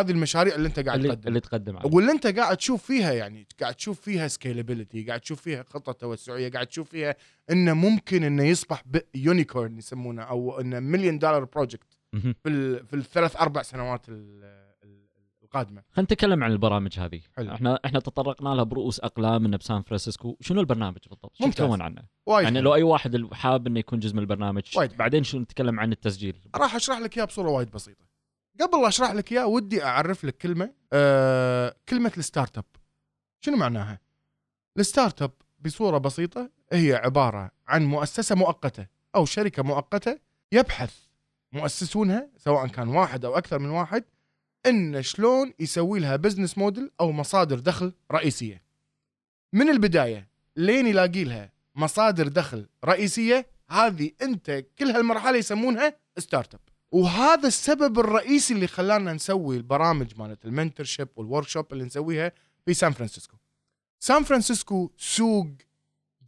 هذه المشاريع اللي انت قاعد اللي, تقدمها اللي تقدم عليه واللي انت قاعد تشوف فيها يعني قاعد تشوف فيها scalability قاعد تشوف فيها خطة توسعية قاعد تشوف فيها إنه ممكن إنه يصبح unicorn يسمونه أو إنه مليون دولار project. في ال- في الثلاث أربع سنوات ال- ال- القادمة خلينا نتكلم عن البرامج هذه حلو. إحنا إحنا تطرقنا لها برؤوس أقلام انه بسان فرانسيسكو شنو البرنامج بالضبط شو. يتكون عنه وايد يعني. لو أي واحد حاب إنه يكون جزء من البرنامج وايد. بعدين شو نتكلم عن التسجيل راح أشرح لك إياه بصورة وايد بسيطة قبل أشرح لك إياه ودي أعرف لك كلمة آه كلمة ال startup. شنو معناها؟ ال startup بصورة بسيطة هي عبارة عن مؤسسة مؤقتة أو شركة مؤقتة يبحث مؤسسونها سواء كان واحد أو أكثر من واحد إن شلون يسوي لها business model أو مصادر دخل رئيسية. من البداية لين يلاقي لها مصادر دخل رئيسية هذه أنت كل هالمرحلة يسمونها startup. وهذا السبب الرئيسي اللي خلانا نسوي البرامج مالت ال mentorship وال work اللي نسويها في سان فرانسيسكو. سان فرانسيسكو سوق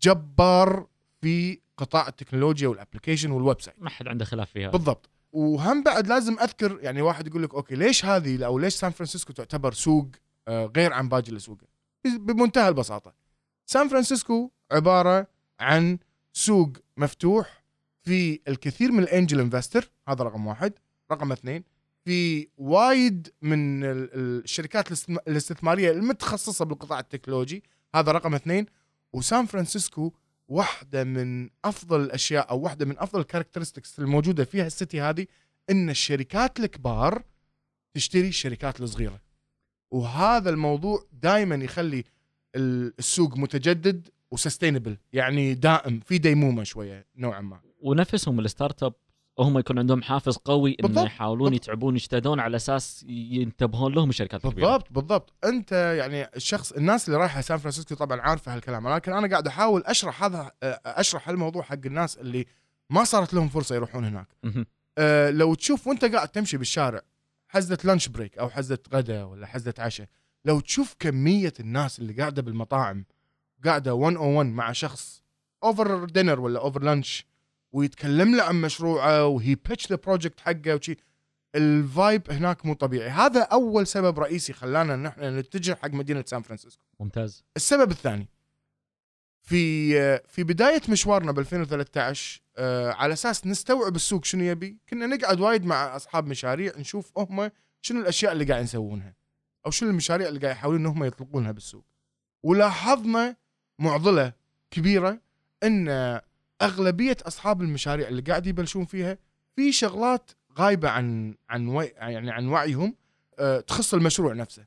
جبار في قطاع التكنولوجيا وال application وال website ما حد عنده خلاف فيها. بالضبط. وهم بعد لازم أذكر يعني واحد يقول لك okay ليش هذه أو ليش سان فرانسيسكو تعتبر سوق آه، غير عن باقي الاسواق بمنتهى البساطة. سان فرانسيسكو عبارة عن سوق مفتوح في الكثير من ال angel investor هذا رقم واحد. رقم اثنين في وايد من ال- ال- الشركات الاستثم- الاستثمارية المتخصصة بالقطاع التكنولوجي هذا رقم اثنين. وسان فرانسيسكو واحدة من أفضل الأشياء أو واحدة من أفضل ال characteristics الموجودة فيها ال city هذه إن الشركات الكبار تشتري الشركات الصغيرة. وهذا الموضوع دائما يخلي ال- السوق متجدد و sustainable يعني دائم في ديمومة شوية نوعا ما. ونفسهم ال startup هم يكون عندهم حافز قوي إنه. يحاولون بالضبط. يتعبون يجتهدون على أساس ينتبهون لهم الشركات الكبيرة بالضبط بالضبط أنت يعني الشخص الناس اللي رايحة سان فرانسيسكو طبعا عارفة هالكلام لكن أنا قاعد أحاول أشرح هذا أشرح هالموضوع حق الناس اللي ما صارت لهم فرصة يروحون هناك. أه لو تشوف وأنت قاعد تمشي بالشارع حزة lunch break أو حزة غدا ولا حزة عشاء لو تشوف كمية الناس اللي قاعدة بالمطاعم قاعدة one on one مع شخص over dinner ولا over lunch ويتكلم له عن مشروعه وهي pitch the project حقه وشي. ال vibe هناك مو طبيعي. هذا أول سبب رئيسي خلانا ان إحنا نتجه حق مدينة سان فرانسيسكو. ممتاز. السبب الثاني في في بداية مشوارنا ب 2013 آه، على أساس نستوعب السوق شنو يبي كنا نقعد وايد مع أصحاب مشاريع نشوف هم شنو الأشياء اللي قاعد يسوونها أو شنو المشاريع اللي قاعد يحاولون انهم يطلقونها بالسوق. ولاحظنا معضلة كبيرة إن أغلبية أصحاب المشاريع اللي قاعد يبلشون فيها في شغلات غايبة عن عن وعي يعني عن وعيهم أه تخص المشروع نفسه.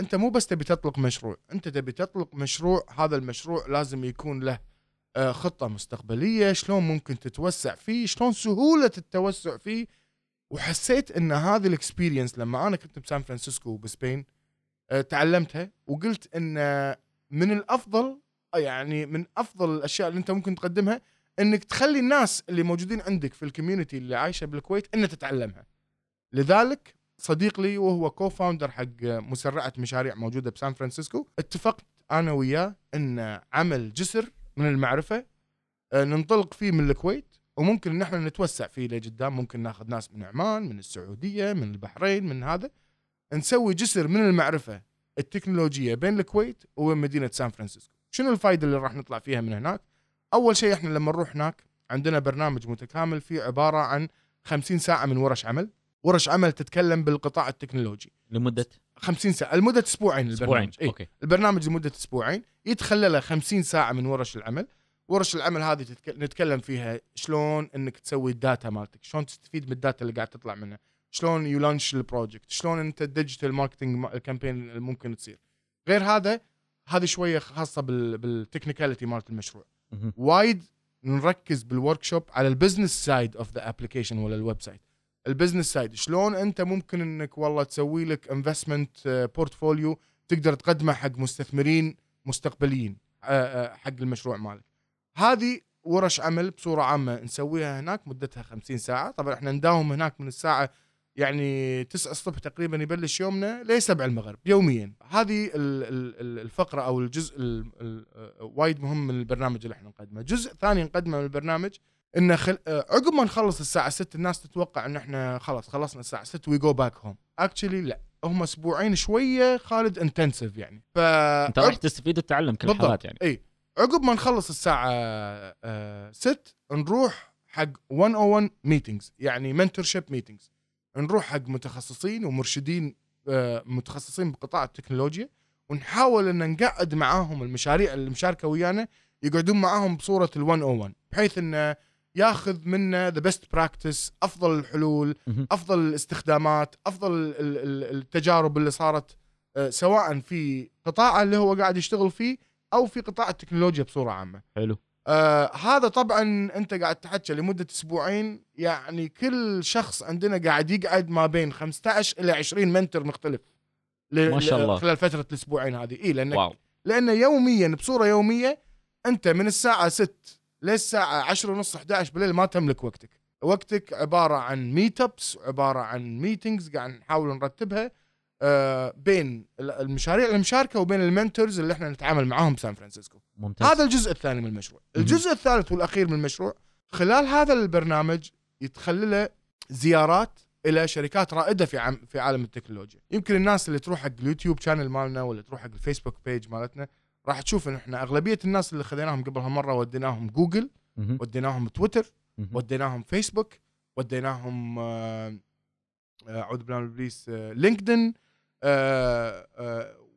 أنت مو بس تبي تطلق مشروع أنت تبي تطلق مشروع هذا المشروع لازم يكون له أه خطة مستقبلية شلون ممكن تتوسع فيه شلون سهولة التوسع فيه. وحسيت إن هذه ال experience لما أنا كنت بسان فرانسيسكو وبسبين أه تعلمتها وقلت إن من الأفضل يعني من أفضل الأشياء اللي أنت ممكن تقدمها إنك تخلي الناس اللي موجودين عندك في ال community اللي عايشة بالكويت إنها تتعلمها. لذلك صديق لي وهو co-founder حق مسرعة مشاريع موجودة بسان فرانسيسكو اتفقت أنا وياه إن عمل جسر من المعرفة آه، ننطلق فيه من الكويت وممكن ان إحنا نتوسع فيه لقدام. ممكن ناخذ ناس من عمان من السعودية من البحرين من هذا. نسوي جسر من المعرفة التكنولوجية بين الكويت وبين مدينة سان فرانسيسكو. شنو الفائده اللي راح نطلع فيها من هناك؟ أول شيء إحنا لما نروح هناك عندنا برنامج متكامل فيه عبارة عن 50 ساعة من ورش عمل. ورش عمل تتكلم بالقطاع التكنولوجي. لمدة؟ 50 ساعة. المدة أسبوعين أسبوعين. البرنامج إيه؟ أوكي. البرنامج لمدة أسبوعين. يتخلله 50 ساعة من ورش العمل. ورش العمل هذه تتك... نتكلم فيها شلون إنك تسوي ال data مالتك شلون تستفيد من ال data اللي قاعد تطلع منها شلون ي launch ال project شلون أنت ال digital marketing campaign اللي ممكن تصير. غير هذا هذه شوية خاصة بال... بال technicality مالت المشروع. وايد نركز بال workshop على ال business side of the application ولا ال website ال business side شلون أنت ممكن إنك والله تسوي لك investment portfolio تقدر تقدمه حق مستثمرين مستقبليين آه، آه، حق المشروع مالك. هذه ورش عمل بصورة عامة نسويها هناك مدتها 50 ساعة. طبعا إحنا نداوم هناك من الساعة يعني 9 الصبح تقريبا يبلش يومنا ل 7 المغرب يوميا. هذه ال- ال- ال- الفقرة أو الجزء ال- ال- آه، وايد مهم من البرنامج اللي إحنا نقدمه. جزء ثاني نقدمه من البرنامج إنه خل... آه، عقب ما نخلص الساعة 6 الناس تتوقع إن إحنا خلاص خلصنا الساعة 6 we go back home actually لا هم أسبوعين شوية خالد intensive يعني. ف أنت راح تستفيد وتتعلم كل. الحالات يعني. إي عقب ما نخلص الساعة 6 نروح حق one on one meetings يعني mentorship meetings نروح حق متخصصين ومرشدين آه، متخصصين بقطاع التكنولوجيا ونحاول إن نقعد معاهم المشاريع اللي مشاركة ويانا يقعدون معاهم بصورة ال 101 بحيث انه ياخذ منا the best practice أفضل الحلول. أفضل الاستخدامات أفضل ال- ال- التجارب اللي صارت آه، سواء في قطاعه اللي هو قاعد يشتغل فيه أو في قطاع التكنولوجيا بصورة عامة حلو آه هذا طبعا أنت قاعد تحكي لمدة أسبوعين يعني كل شخص عندنا قاعد يقعد ما بين 15 إلى 20 mentor مختلف ل- ما شاء الله. خلال فترة الأسبوعين هذه. اي لأنك wow. لأنه يوميا بصورة يومية أنت من الساعة 6 للساعة 10 ونص 11 بالليل ما تملك وقتك. وقتك عبارة عن meetups عبارة عن meetings قاعد نحاول نرتبها. بين ال- المشاريع المشاركة وبين ال mentors اللي إحنا نتعامل معاهم بسان فرانسيسكو ممتاز هذا الجزء الثاني من المشروع. الجزء الثالث والأخير من المشروع خلال هذا البرنامج يتخلله زيارات إلى شركات رائدة في عم في عالم التكنولوجيا يمكن الناس اللي تروح حق ال YouTube channel مالنا ولا تروح حق ال Facebook page مالتنا راح تشوف إن إحنا أغلبية الناس اللي خذيناهم قبل هالمرة وديناهم جوجل مهم. وديناهم تويتر مهم. وديناهم فيسبوك وديناهم آه، آه، أعوذ بالله من ابليس آه، لينكدين آه، آه،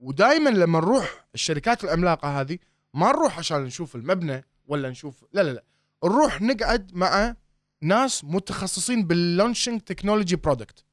ودائما لما نروح الشركات العملاقة هذه ما نروح عشان نشوف المبنى ولا نشوف لا لا لا. نروح نقعد مع ناس متخصصين بال launching technology product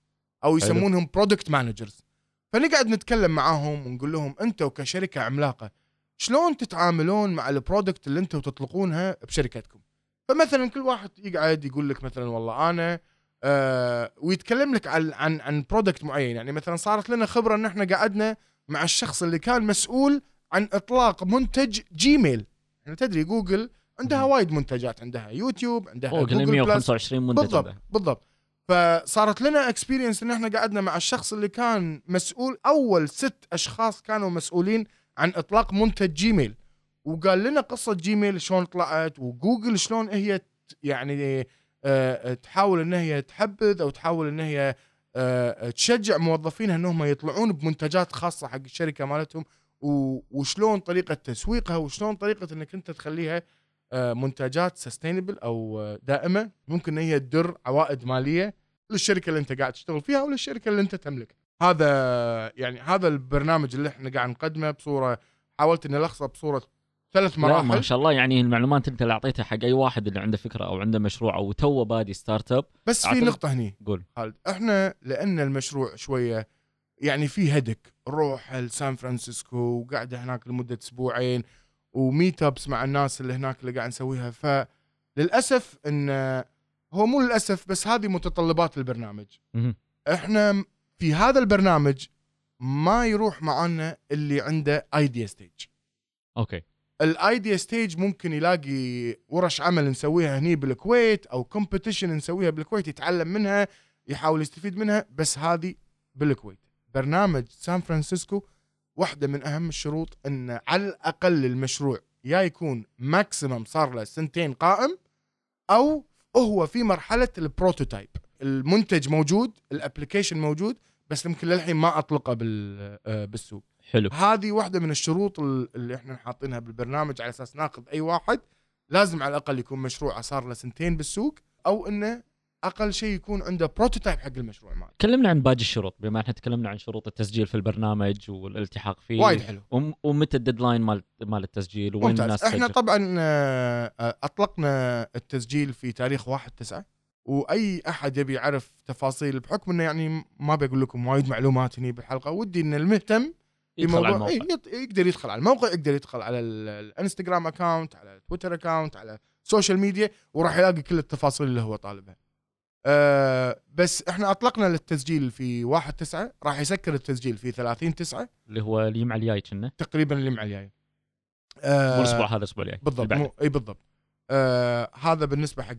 أو يسمونهم product managers فنقعد نتكلم معاهم ونقول لهم أنتم كشركة عملاقة شلون تتعاملون مع ال product اللي أنتم تطلقونها بشركتكم؟ فمثلا كل واحد يقعد يقول لك مثلا والله أنا آه ويتكلم لك عن عن عن product معين. يعني مثلا صارت لنا خبرة إن إحنا قعدنا مع الشخص اللي كان مسؤول عن إطلاق منتج جيميل يعني تدري جوجل عندها. وايد منتجات. عندها يوتيوب عندها جوجل بلس. 125 منتج بالضبط. بالضبط. فصارت لنا experience إن إحنا قعدنا مع الشخص اللي كان مسؤول أول ست أشخاص كانوا مسؤولين عن إطلاق منتج جيميل وقال لنا قصة جيميل شلون طلعت وجوجل شلون هي يعني تحاول إن هي تحبذ أو تحاول إن هي آه، تشجع موظفينها إنهم يطلعون بمنتجات خاصة حق الشركة مالتهم وشلون طريقة تسويقها وشلون طريقة إنك أنت تخليها آه، منتجات sustainable أو آه، دائمة. ممكن إن هي تدر عوائد مالية للشركة اللي أنت قاعد تشتغل فيها أو للشركة اللي أنت تملكها. هذا يعني هذا البرنامج اللي إحنا قاعد نقدمه بصورة حاولت إني ألخصه بصورة ثلاث لا ما مراحل. شاء الله يعني المعلومات انت اللي اعطيتها حق أي واحد اللي عنده فكرة أو عنده مشروع أو توه بادي startup بس في نقطة هني. قول. خالد إحنا لأن المشروع شوية يعني في هدك نروح لسان فرانسيسكو وقاعدة هناك لمدة أسبوعين و meetups مع الناس اللي هناك اللي قاعد نسويها فللاسف إن هو مو للأسف بس هذه متطلبات البرنامج. إحنا في هذا البرنامج ما يروح معانا اللي عنده idea stage أوكي. ال idea stage ممكن يلاقي ورش عمل نسويها هني بالكويت أو competition نسويها بالكويت يتعلم منها يحاول يستفيد منها بس هذه بالكويت. برنامج سان فرانسيسكو واحدة من أهم الشروط أن على الأقل المشروع يا يكون maximum صار له سنتين قائم أو هو في مرحلة ال prototype المنتج موجود ال application موجود بس يمكن للحين ما أطلقه آه، بالسوق. حلو. هذه واحدة من الشروط ال- اللي إحنا حاطينها بالبرنامج على أساس ناخذ أي واحد لازم على الأقل يكون مشروع صار له سنتين بالسوق أو إنه أقل شيء يكون عنده prototype حق المشروع ماله. كلمنا عن باقي الشروط بما إحنا تكلمنا عن شروط التسجيل في البرنامج والالتحاق فيه. وايد حلو. وم- ومتى ال deadline مال مال التسجيل؟ وين ممتاز. الناس إحنا تسجل؟ طبعا آه، آه، أطلقنا التسجيل في تاريخ 1 9 وأي أحد يبي يعرف تفاصيل بحكم إنه يعني ما بقول لكم وايد معلومات هني بالحلقة ودي إن المهتم بموضوع- الموقع. إيه، يقدر يدخل على الموقع يقدر يدخل على ال- الانستغرام account على التويتر account على ال social media وراح يلاقي كل التفاصيل اللي هو طالبها. أه بس إحنا أطلقنا للتسجيل في 1 9 راح يسكر التسجيل في 30 9 اللي هو اليوم الجاي كنا. تقريبا اللي مع الجاي. مو أه الأسبوع هذا الأسبوع الجاي. بالضبط. مو إي بالضبط. آه هذا بالنسبة حق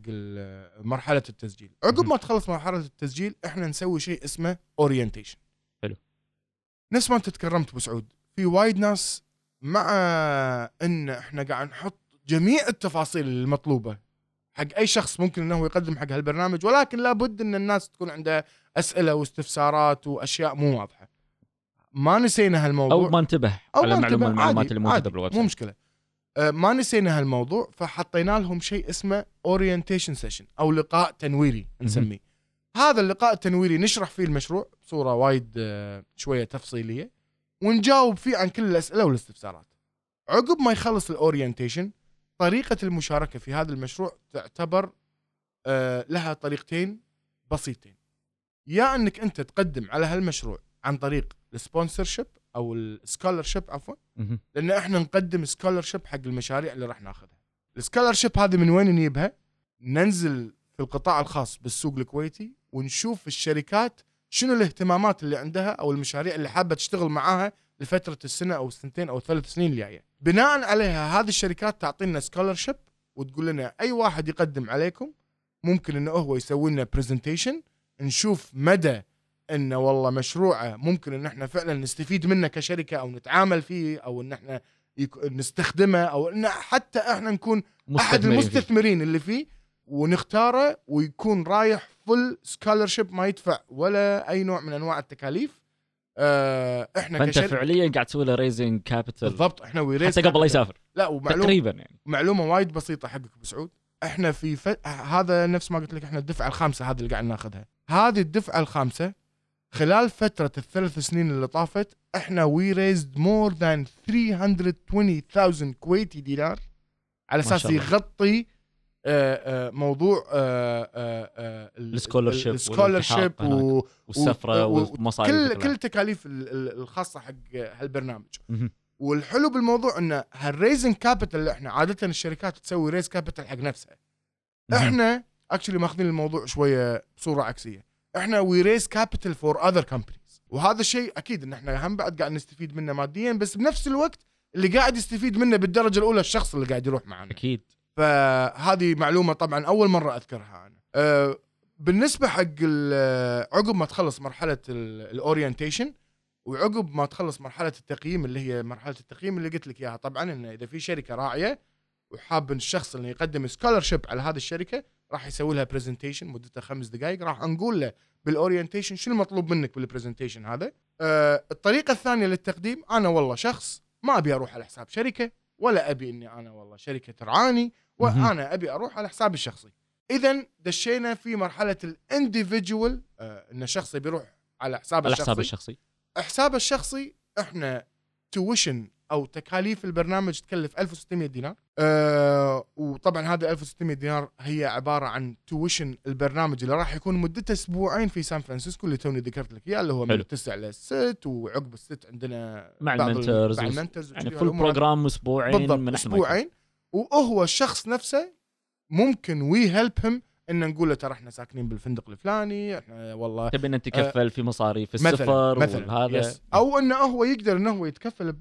مرحلة التسجيل. عقب. ما تخلص مرحلة التسجيل إحنا نسوي شيء اسمه orientation. نفس ما انت تكرمت أبو سعود في وايد ناس مع إن إحنا قاعد نحط جميع التفاصيل المطلوبة حق أي شخص ممكن إنه يقدم حق هالبرنامج ولكن لابد إن الناس تكون عندها أسئلة واستفسارات وأشياء مو واضحة. ما نسينا هالموضوع. أو ما انتبه أو على معلومه المعلومات اللي موجودة بالويب مو مشكلة. آه، ما نسينا هالموضوع فحطينا لهم شيء اسمه orientation session أو لقاء تنويري نسميه. هذا اللقاء التنويري نشرح فيه المشروع بصورة وايد آه، شوية تفصيلية ونجاوب فيه عن كل الأسئلة والاستفسارات. عقب ما يخلص ال orientation طريقة المشاركة في هذا المشروع تعتبر آه، لها طريقتين بسيطين. يا أنك أنت تقدم على هالمشروع عن طريق ال sponsorship أو ال scholarship عفوا. لأن إحنا نقدم scholarship حق المشاريع اللي راح ناخذها. ال scholarship هذه من وين نجيبها؟ ننزل في القطاع الخاص بالسوق الكويتي ونشوف الشركات شنو الاهتمامات اللي عندها أو المشاريع اللي حابة تشتغل معاها لفترة السنة أو السنتين أو الثلاث سنين الجاية بناء عليها هذه الشركات تعطينا scholarship وتقول لنا أي واحد يقدم عليكم ممكن إنه هو يسوي لنا presentation نشوف مدى إنه والله مشروعه ممكن إن إحنا فعلا نستفيد منه كشركة أو نتعامل فيه أو إن إحنا يك... نستخدمه أو إن حتى إحنا نكون أحد. المستثمرين اللي فيه ونختاره ويكون رايح full scholarship ما يدفع ولا أي نوع من أنواع التكاليف. آه إحنا فأنت كشركه فعليا قاعد تسوي له raising capital بالضبط إحنا we raise حتى قبل لا يسافر. لا ومعلومه تقريبا يعني. معلومة وايد بسيطة حقك أبو سعود. إحنا في ف... هذا نفس ما قلت لك إحنا الدفعة الخامسة هذه اللي قاعد ناخذها. هذه الدفعة الخامسة خلال فترة الثلاث سنين اللي طافت إحنا we raised more than 320000 كويتي دينار على أساس. يغطي موضوع آه، آه، آه، ال- ال scholarship ال scholarship. والسفرة والمصاريف كل. كل التكاليف ال- ال- الخاصة حق هالبرنامج. والحلو بالموضوع إن هال raising capital اللي إحنا عادة الشركات تسوي raise capital حق نفسها. إحنا actually ماخذين الموضوع شوية بصورة عكسية إحنا we raise capital for other companies وهذا الشيء أكيد إن إحنا هم بعد قاعد نستفيد منه ماديا بس بنفس الوقت اللي قاعد يستفيد منه بالدرجة الأولى الشخص اللي قاعد يروح معنا أكيد فهذه معلومة طبعا أول مرة أذكرها أنا. أه بالنسبة حق عقب ما تخلص مرحلة ال orientation وعقب ما تخلص مرحلة التقييم اللي هي مرحلة التقييم اللي قلت لك إياها طبعا انه إذا في شركة راعية وحاب الشخص اللي يقدم scholarship على هذه الشركة راح يسوي لها presentation مدتها خمس دقائق راح نقول له بال orientation شنو المطلوب منك بال presentation هذا؟ أه الطريقة الثانية للتقديم أنا والله شخص ما أبي أروح على حساب شركة ولا أبي إني أنا والله شركة ترعاني. وأنا أبي أروح على حسابي الشخصي. اذا دشينا في مرحلة ال individual آه إن الشخص يبي يروح على حسابه على الشخصي. حساب الشخصي. حسابه الشخصي إحنا tuition أو تكاليف البرنامج تكلف 1600 دينار أه وطبعا هذا 1600 دينار هي عبارة عن tuition البرنامج اللي راح يكون مدته أسبوعين في سان فرانسيسكو اللي توني ذكرت لك إياه اللي هو من حلو. 9 ل 6 وعقب الست عندنا مع بعض ال- ال mentors مع ال mentors يعني full. program أسبوعين بالضبط من. أسبوعين وهو الشخص نفسه ممكن we help him إن نقول له ترى إحنا ساكنين بالفندق الفلاني إحنا والله تبي إن أنت تكفل في مصاريف السفر مثلا وهذا؟ yes. أو إنه هو يقدر إنه هو يتكفل.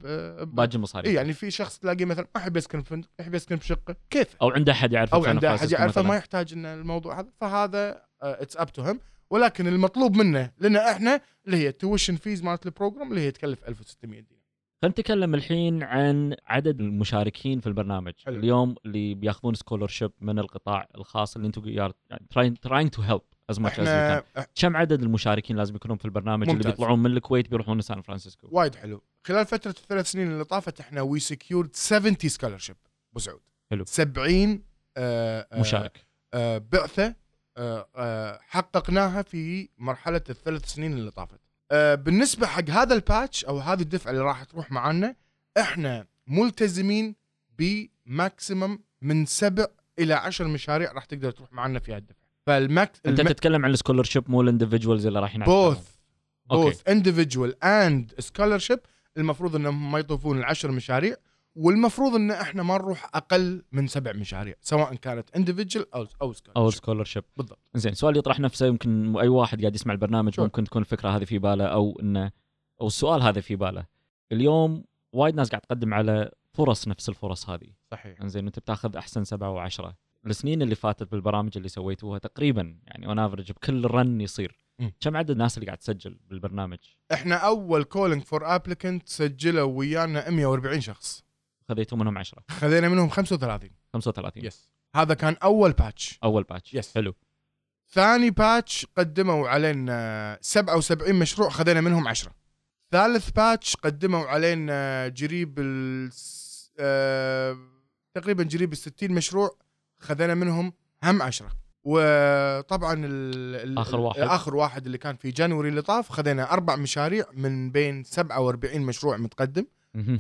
باقي المصاريف يعني في شخص تلاقيه مثلا ما يحب يسكن بفندق يحب يسكن بشقه كيف؟ أو عنده أحد يعرف أو عنده أحد يعرفه ما يحتاج إن الموضوع هذا فهذا it's up to him ولكن المطلوب منه لنا إحنا اللي هي tuition fees مالت ال program اللي هي تكلف 1600 دينار. خلينا نتكلم الحين عن عدد المشاركين في البرنامج حلو. اليوم اللي بياخذون scholarship من القطاع الخاص اللي أنتم يعني trying to help as much as إحنا كم عدد المشاركين لازم يكونون في البرنامج اللي ممتاز. بيطلعون من الكويت بيروحون سان فرانسيسكو وايد حلو خلال فترة الثلاث سنين اللي طافت إحنا we secured 70 scholarship أبو سعود حلو. 70 آه آه مشارك آه بعثة آه آه حققناها في مرحلة الثلاث سنين اللي طافت. آه بالنسبة حق هذا ال batch أو هذه الدفعة اللي راح تروح معانا إحنا ملتزمين ب maximum من سبع إلى عشر مشاريع راح تقدر تروح معانا في هالدفعة. فال max أنت تتكلم عن ال scholarship مو ال individuals اللي رايحين على both. both individual and scholarship المفروض إنهم ما يطوفون العشر مشاريع. والمفروض إن إحنا ما نروح أقل من سبع مشاريع سواء كانت individual أو أو أو scholarship. scholarship بالضبط. زين سؤال يطرح نفسه يمكن أي واحد قاعد يسمع البرنامج sure. ممكن تكون الفكرة هذه في باله أو انه أو السؤال هذا في باله. اليوم وايد ناس قاعد تقدم على فرص نفس الفرص هذه. صحيح. انزين أنت بتاخذ أحسن سبعة وعشرة. السنين اللي فاتت بالبرامج اللي سويتوها تقريبا يعني on average بكل run يصير. كم عدد الناس اللي قاعد تسجل بالبرنامج؟ إحنا أول calling for applicant سجلوا ويانا 140 شخص. خذيتوا منهم 10 خذينا منهم 35 35 yes هذا كان أول batch أول batch yes. حلو. ثاني batch قدموا علينا 77 مشروع خذينا منهم 10 ثالث batch قدموا علينا جريب ال آه تقريبا جريب ال 60 مشروع خذينا منهم هم 10 وطبعا ال آخر واحد. آخر واحد اللي كان في January اللي طاف خذينا أربع مشاريع من بين 47 مشروع متقدم.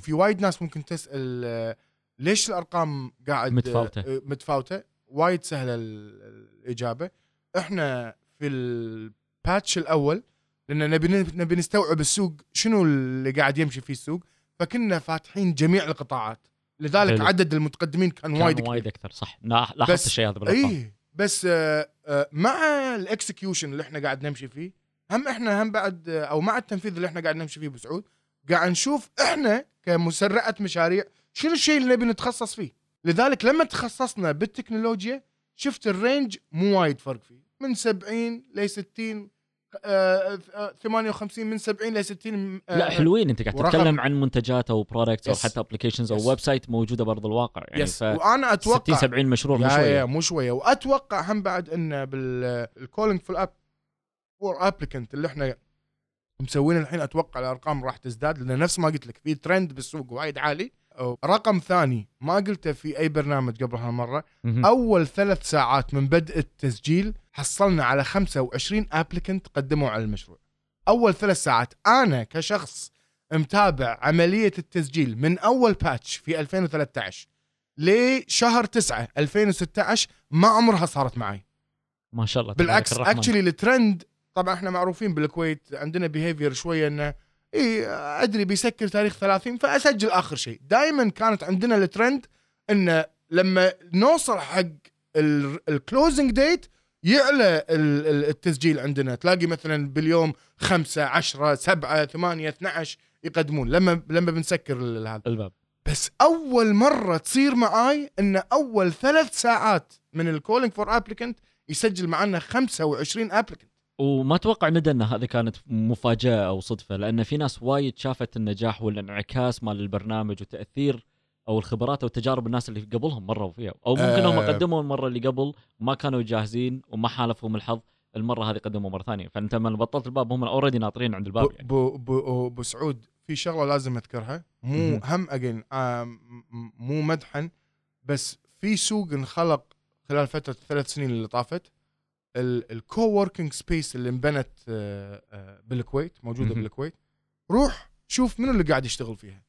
في وايد ناس ممكن تسأل آه، ليش الأرقام قاعد متفاوتة. آه، متفاوتة؟ وايد سهلة ال- الإجابة. إحنا في ال batch الأول لأن نبي نبي نستوعب السوق شنو اللي قاعد يمشي فيه السوق؟ فكنا فاتحين جميع القطاعات. لذلك حلو. عدد المتقدمين كان, كان وايد وايد كبير أكثر صح. لا- لاحظت الشيء هذا بالأرقام. اي بس آه، آه، مع ال execution اللي إحنا قاعد نمشي فيه هم إحنا هم بعد آه، أو مع التنفيذ اللي إحنا قاعد نمشي فيه بسعود قاعد نشوف إحنا كمسرعة مشاريع شنو الشيء اللي نبي نتخصص فيه. لذلك لما تخصصنا بالتكنولوجيا شفت ال range مو وايد فرق فيه. من 70 ل 60 آه، آه، 58 من 70 ل 60 آه، لا حلوين. أنت قاعد تتكلم عن منتجات أو products أو Yes. حتى applications أو. website موجودة برضو الواقع. يعني yes ف وأنا 60 أتوقع 70 مشروع مو شوية. مو شوية. وأتوقع هم بعد انه بال calling follow up for applicant اللي إحنا مسوينه الحين أتوقع الأرقام راح تزداد لأن نفس ما قلت لك في ترند بالسوق وايد عالي أو رقم ثاني ما قلته في أي برنامج قبل هالمرة. أول ثلاث ساعات من بدء التسجيل حصلنا على 25 applicant قدموا على المشروع أول ثلاث ساعات أنا كشخص متابع عملية التسجيل من أول batch في 2013 لشهر 9 2016 ما عمرها صارت معي ما شاء الله بالعكس. actually الترند طبعا إحنا معروفين بالكويت عندنا behavior شوية إنه اي أدري بيسكر تاريخ 30 فأسجل آخر شيء. دائما كانت عندنا الترند إنه لما نوصل حق ال closing date يعلى ال- ال- التسجيل عندنا. تلاقي مثلا باليوم 5 10 7 8 12 يقدمون. لما لما بنسكر هذا. الباب. بس أول مرة تصير معاي إن أول ثلاث ساعات من ال calling for applicant يسجل معنا 25 applicant وما أتوقع ندى ان هذه كانت مفاجأة أو صدفة لأن في ناس وايد شافت النجاح والانعكاس مال البرنامج وتأثير أو الخبرات أو تجارب الناس اللي قبلهم مروا فيها. أو ممكن آه. هم قدموا المرة اللي قبل وما كانوا جاهزين وما حالفهم الحظ المرة هذه قدموا مرة ثانية. فأنت لما بطلت الباب هم already ناطرين عند الباب يعني. أبو سعود في شغلة لازم أذكرها. مو. هم again مو مدحا بس في سوق انخلق خلال فترة الثلاث سنين اللي طافت. ال co-working space اللي انبنت آه، آه، بالكويت موجودة. بالكويت روح شوف منو اللي قاعد يشتغل فيها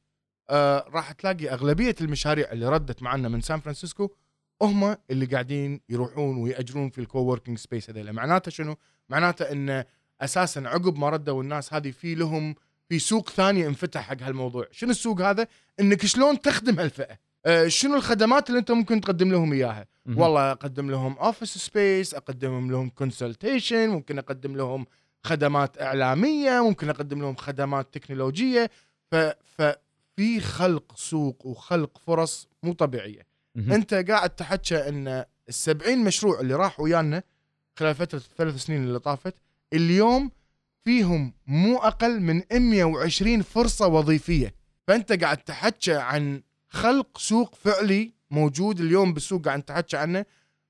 آه راح تلاقي أغلبية المشاريع اللي ردت معنا من سان فرانسيسكو هم اللي قاعدين يروحون ويأجرون في ال co-working space هذول معناته شنو؟ معناته انه أساسا عقب ما ردوا الناس هذه في لهم في سوق ثاني انفتح حق هالموضوع، شنو السوق هذا؟ إنك شلون تخدم هالفئة؟ آه شنو الخدمات اللي انت ممكن تقدم لهم إياها؟ والله أقدم لهم office space أقدم لهم consultation ممكن أقدم لهم خدمات إعلامية ممكن أقدم لهم خدمات تكنولوجية ف ففي خلق سوق وخلق فرص مو طبيعية. أنت قاعد تحكى إن ال70 مشروع اللي راح ويانا خلال فترة الثلاث سنين اللي طافت اليوم فيهم مو أقل من 120 فرصة وظيفية فأنت قاعد تحكى عن خلق سوق فعلي موجود اليوم بالسوق قاعد تحكي عنه.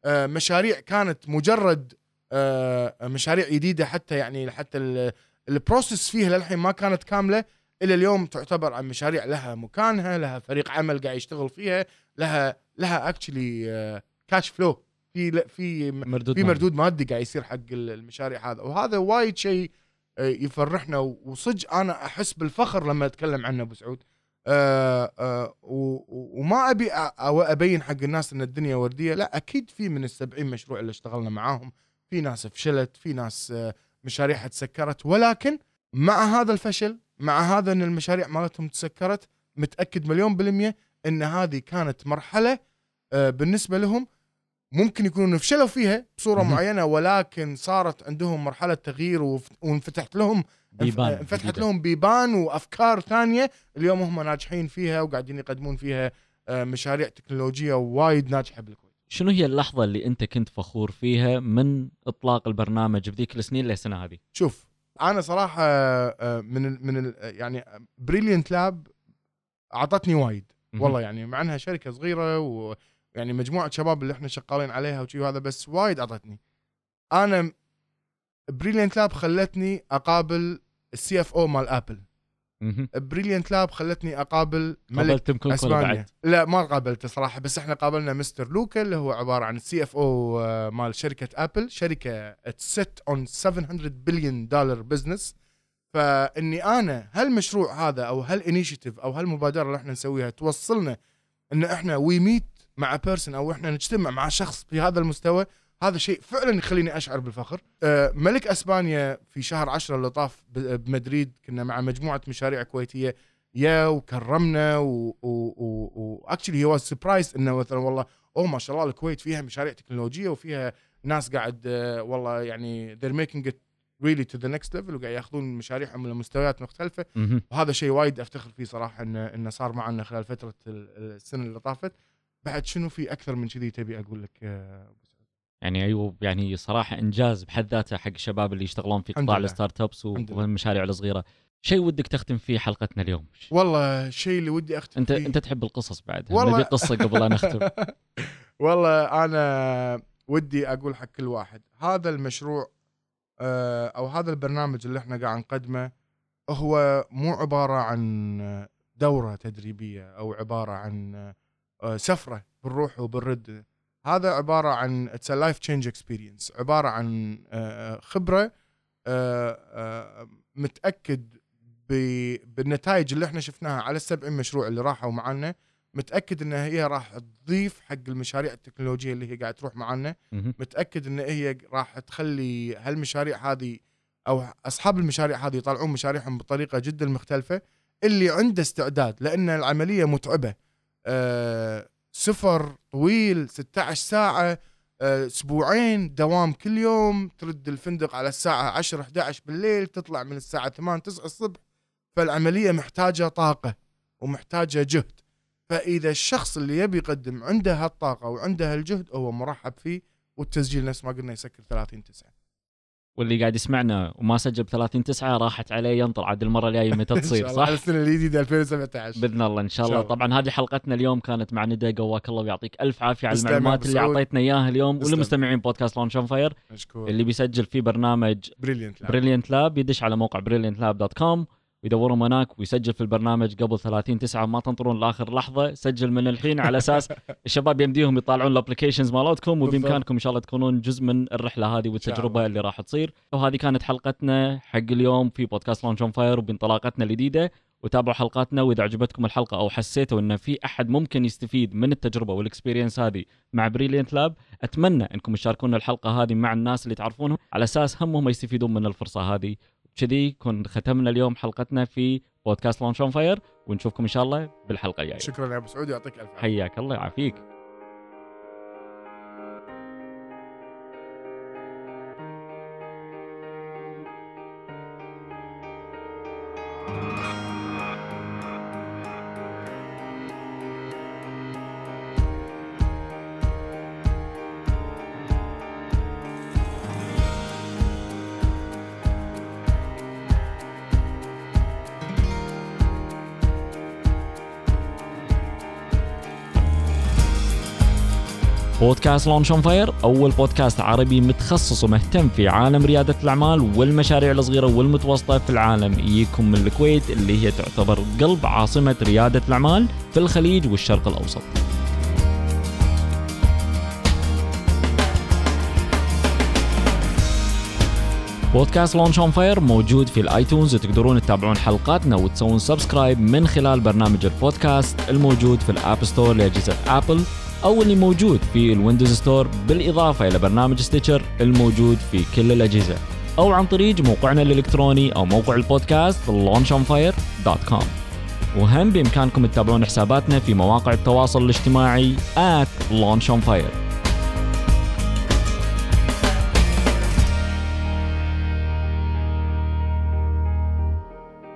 آه، مشاريع كانت مجرد آه، مشاريع جديدة حتى يعني حتى ال- البروسيس فيها للحين ما كانت كاملة. إلى اليوم تعتبر عن مشاريع لها مكانها لها فريق عمل قاعد يشتغل فيها لها لها اكشلي كاش فلو في في مردود في. مردود مادي قاعد يصير حق ال- المشاريع هذا. وهذا وايد شيء آه، يفرحنا. وصدق أنا أحس بالفخر لما أتكلم عنه أبو سعود. آه، آه، وما أبي أبين حق الناس إن الدنيا وردية. لا أكيد في من السبعين مشروع اللي اشتغلنا معاهم. في ناس فشلت في ناس آه، مشاريعها تسكرت. ولكن مع هذا الفشل مع هذا إن المشاريع مالتهم تسكرت متأكد مليون بالمية إن هذه كانت مرحلة بالنسبة لهم ممكن يكونوا فشلوا فيها بصورة. معينة ولكن صارت عندهم مرحلة تغيير وانفتحت لهم بيبان انفتحت جديدة. لهم بيبان وأفكار ثانية اليوم هم ناجحين فيها وقاعدين يقدمون فيها آه، مشاريع تكنولوجية وايد ناجحة بالكويت شنو هي اللحظة اللي أنت كنت فخور فيها من إطلاق البرنامج بذيك السنين للسنة هذه شوف أنا صراحة آه، من ال من ال يعني Brilliant Lab أعطتني وايد. والله يعني مع إنها شركة صغيرة ويعني مجموعة شباب اللي إحنا شغالين عليها وشي هذا بس وايد أعطتني أنا Brilliant Lab خلتني أقابل ال CFO مال Apple. Brilliant Lab خلتني أقابل ملك أسبانيا. بعد؟ لا ما قابلته صراحة بس إحنا قابلنا Mr. لوكا اللي هو عبارة عن ال CFO مال شركة Apple شركة sits on 700 billion dollar business فإني أنا هالمشروع هذا أو ها ال initiative أو هالمبادره اللي إحنا نسويها توصلنا إن إحنا we meet مع person أو إحنا نجتمع مع شخص في هذا المستوى؟ هذا شيء فعلا يخليني أشعر بالفخر آه، ملك أسبانيا في شهر عشرة اللي طاف بمدريد كنا مع مجموعة مشاريع كويتية يا وكرمنا و actually he was surprised إنه مثلا والله أوه ما شاء الله الكويت فيها مشاريع تكنولوجية وفيها ناس قاعد آه، والله يعني they're making it really to the next level وقاعد ياخذون مشاريعهم لمستويات مختلفة. وهذا شيء وايد أفتخر فيه صراحة انه انه صار معنا خلال فترة ال- السنة اللي طافت بعد شنو في أكثر من كذي تبي أقول لك؟ يعني ايوب يعني صراحة إنجاز بحد ذاته حق الشباب اللي يشتغلون في قطاع. ال startups. والمشاريع الصغيرة. شيء ودك تختم فيه حلقتنا اليوم؟ والله الشيء اللي ودي أختم انت فيه. أنت تحب القصص بعد. والله- نبي قصة قبل لا نختم والله أنا ودي أقول حق كل واحد هذا المشروع آه، أو هذا البرنامج اللي إحنا قاعد نقدمه هو مو عبارة عن دورة تدريبية أو عبارة عن آه، سفرة بالروحة وبالردة. هذا عبارة عن it's life change experience عبارة عن آه، خبرة آه، آه، متأكد بالنتائج اللي إحنا شفناها على السبع مشروع اللي راحوا معنا متأكد إن هي راح تضيف حق المشاريع التكنولوجية اللي هي قاعد تروح معنا. متأكد إن هي راح تخلي هالمشاريع هذه أو أصحاب المشاريع هذه يطلعون مشاريعهم بطريقة جدا مختلفة اللي عنده استعداد لأن العملية متعبة آه سفر طويل 16 ساعة آه، أسبوعين دوام كل يوم ترد الفندق على الساعة 10 11 بالليل تطلع من الساعة 8 9 الصبح. فالعملية محتاجة طاقة ومحتاجة جهد. فإذا الشخص اللي يبي يقدم عنده هالطاقة وعنده هالجهد هو مرحب فيه. والتسجيل نفس ما قلنا يسكر 30 9 واللي قاعد يسمعنا وما سجل ب 30 9 راحت عليه ينطر عاد المرة الجاية متى تصير صح؟ على السنة الجديدة 2017 بإذن الله إن شاء الله. طبعا هذه حلقتنا اليوم كانت مع ندى قواك الله ويعطيك ألف عافية على المعلومات اللي. أعطيتنا إياها اليوم. ولمستمعين بودكاست Launch on Fire مشكور اللي بيسجل في برنامج Brilliant Brilliant Lab يدش على موقع Brilliant Lab dot com ويدورهم هناك ويسجل في البرنامج قبل 30 9 ما تنطرون لآخر لحظة. سجل من الحين على أساس الشباب يمديهم يطالعون ال applications مالتكم وبامكانكم إن شاء الله تكونون جزء من الرحلة هذه والتجربة اللي راح تصير. وهذه كانت حلقتنا حق اليوم في بودكاست Launch on Fire وبانطلاقتنا الجديدة. وتابعوا حلقاتنا وإذا عجبتكم الحلقة أو حسيتوا إن في أحد ممكن يستفيد من التجربة وال experience هذه مع Brilliant Lab أتمنى إنكم تشاركون الحلقة هذه مع الناس اللي تعرفونهم. على أساس هم هم يستفيدون من الفرصة هذه. كذي كن ختمنا اليوم حلقتنا في بودكاست Launch on Fire ونشوفكم إن شاء الله بالحلقة الجاية. شكرا يا أبو سعود يعطيك ألف عافية. حياك الله يعافيك. بودكاست Launch on Fire أول بودكاست عربي متخصص ومهتم في عالم ريادة الأعمال والمشاريع الصغيرة والمتوسطة في العالم يجيكم من الكويت اللي هي تعتبر قلب عاصمة ريادة الأعمال في الخليج والشرق الأوسط. بودكاست Launch on Fire موجود في ال iTunes وتقدرون تتابعون حلقاتنا وتسوون subscribe من خلال برنامج البودكاست الموجود في ال App Store لأجهزة Apple أو اللي موجود في ال Windows Store بالإضافة إلى برنامج Stitcher الموجود في كل الأجهزة أو عن طريق موقعنا الإلكتروني أو موقع البودكاست launchonfire.com وهم بإمكانكم تتابعون حساباتنا في مواقع التواصل الاجتماعي at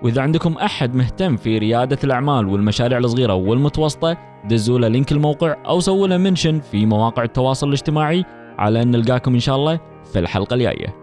وإذا عندكم أحد مهتم في ريادة الأعمال والمشاريع الصغيرة والمتوسطة دزوا له لينك الموقع أو سووا له منشن في مواقع التواصل الاجتماعي على أن نلقاكم إن شاء الله في الحلقة الجاية.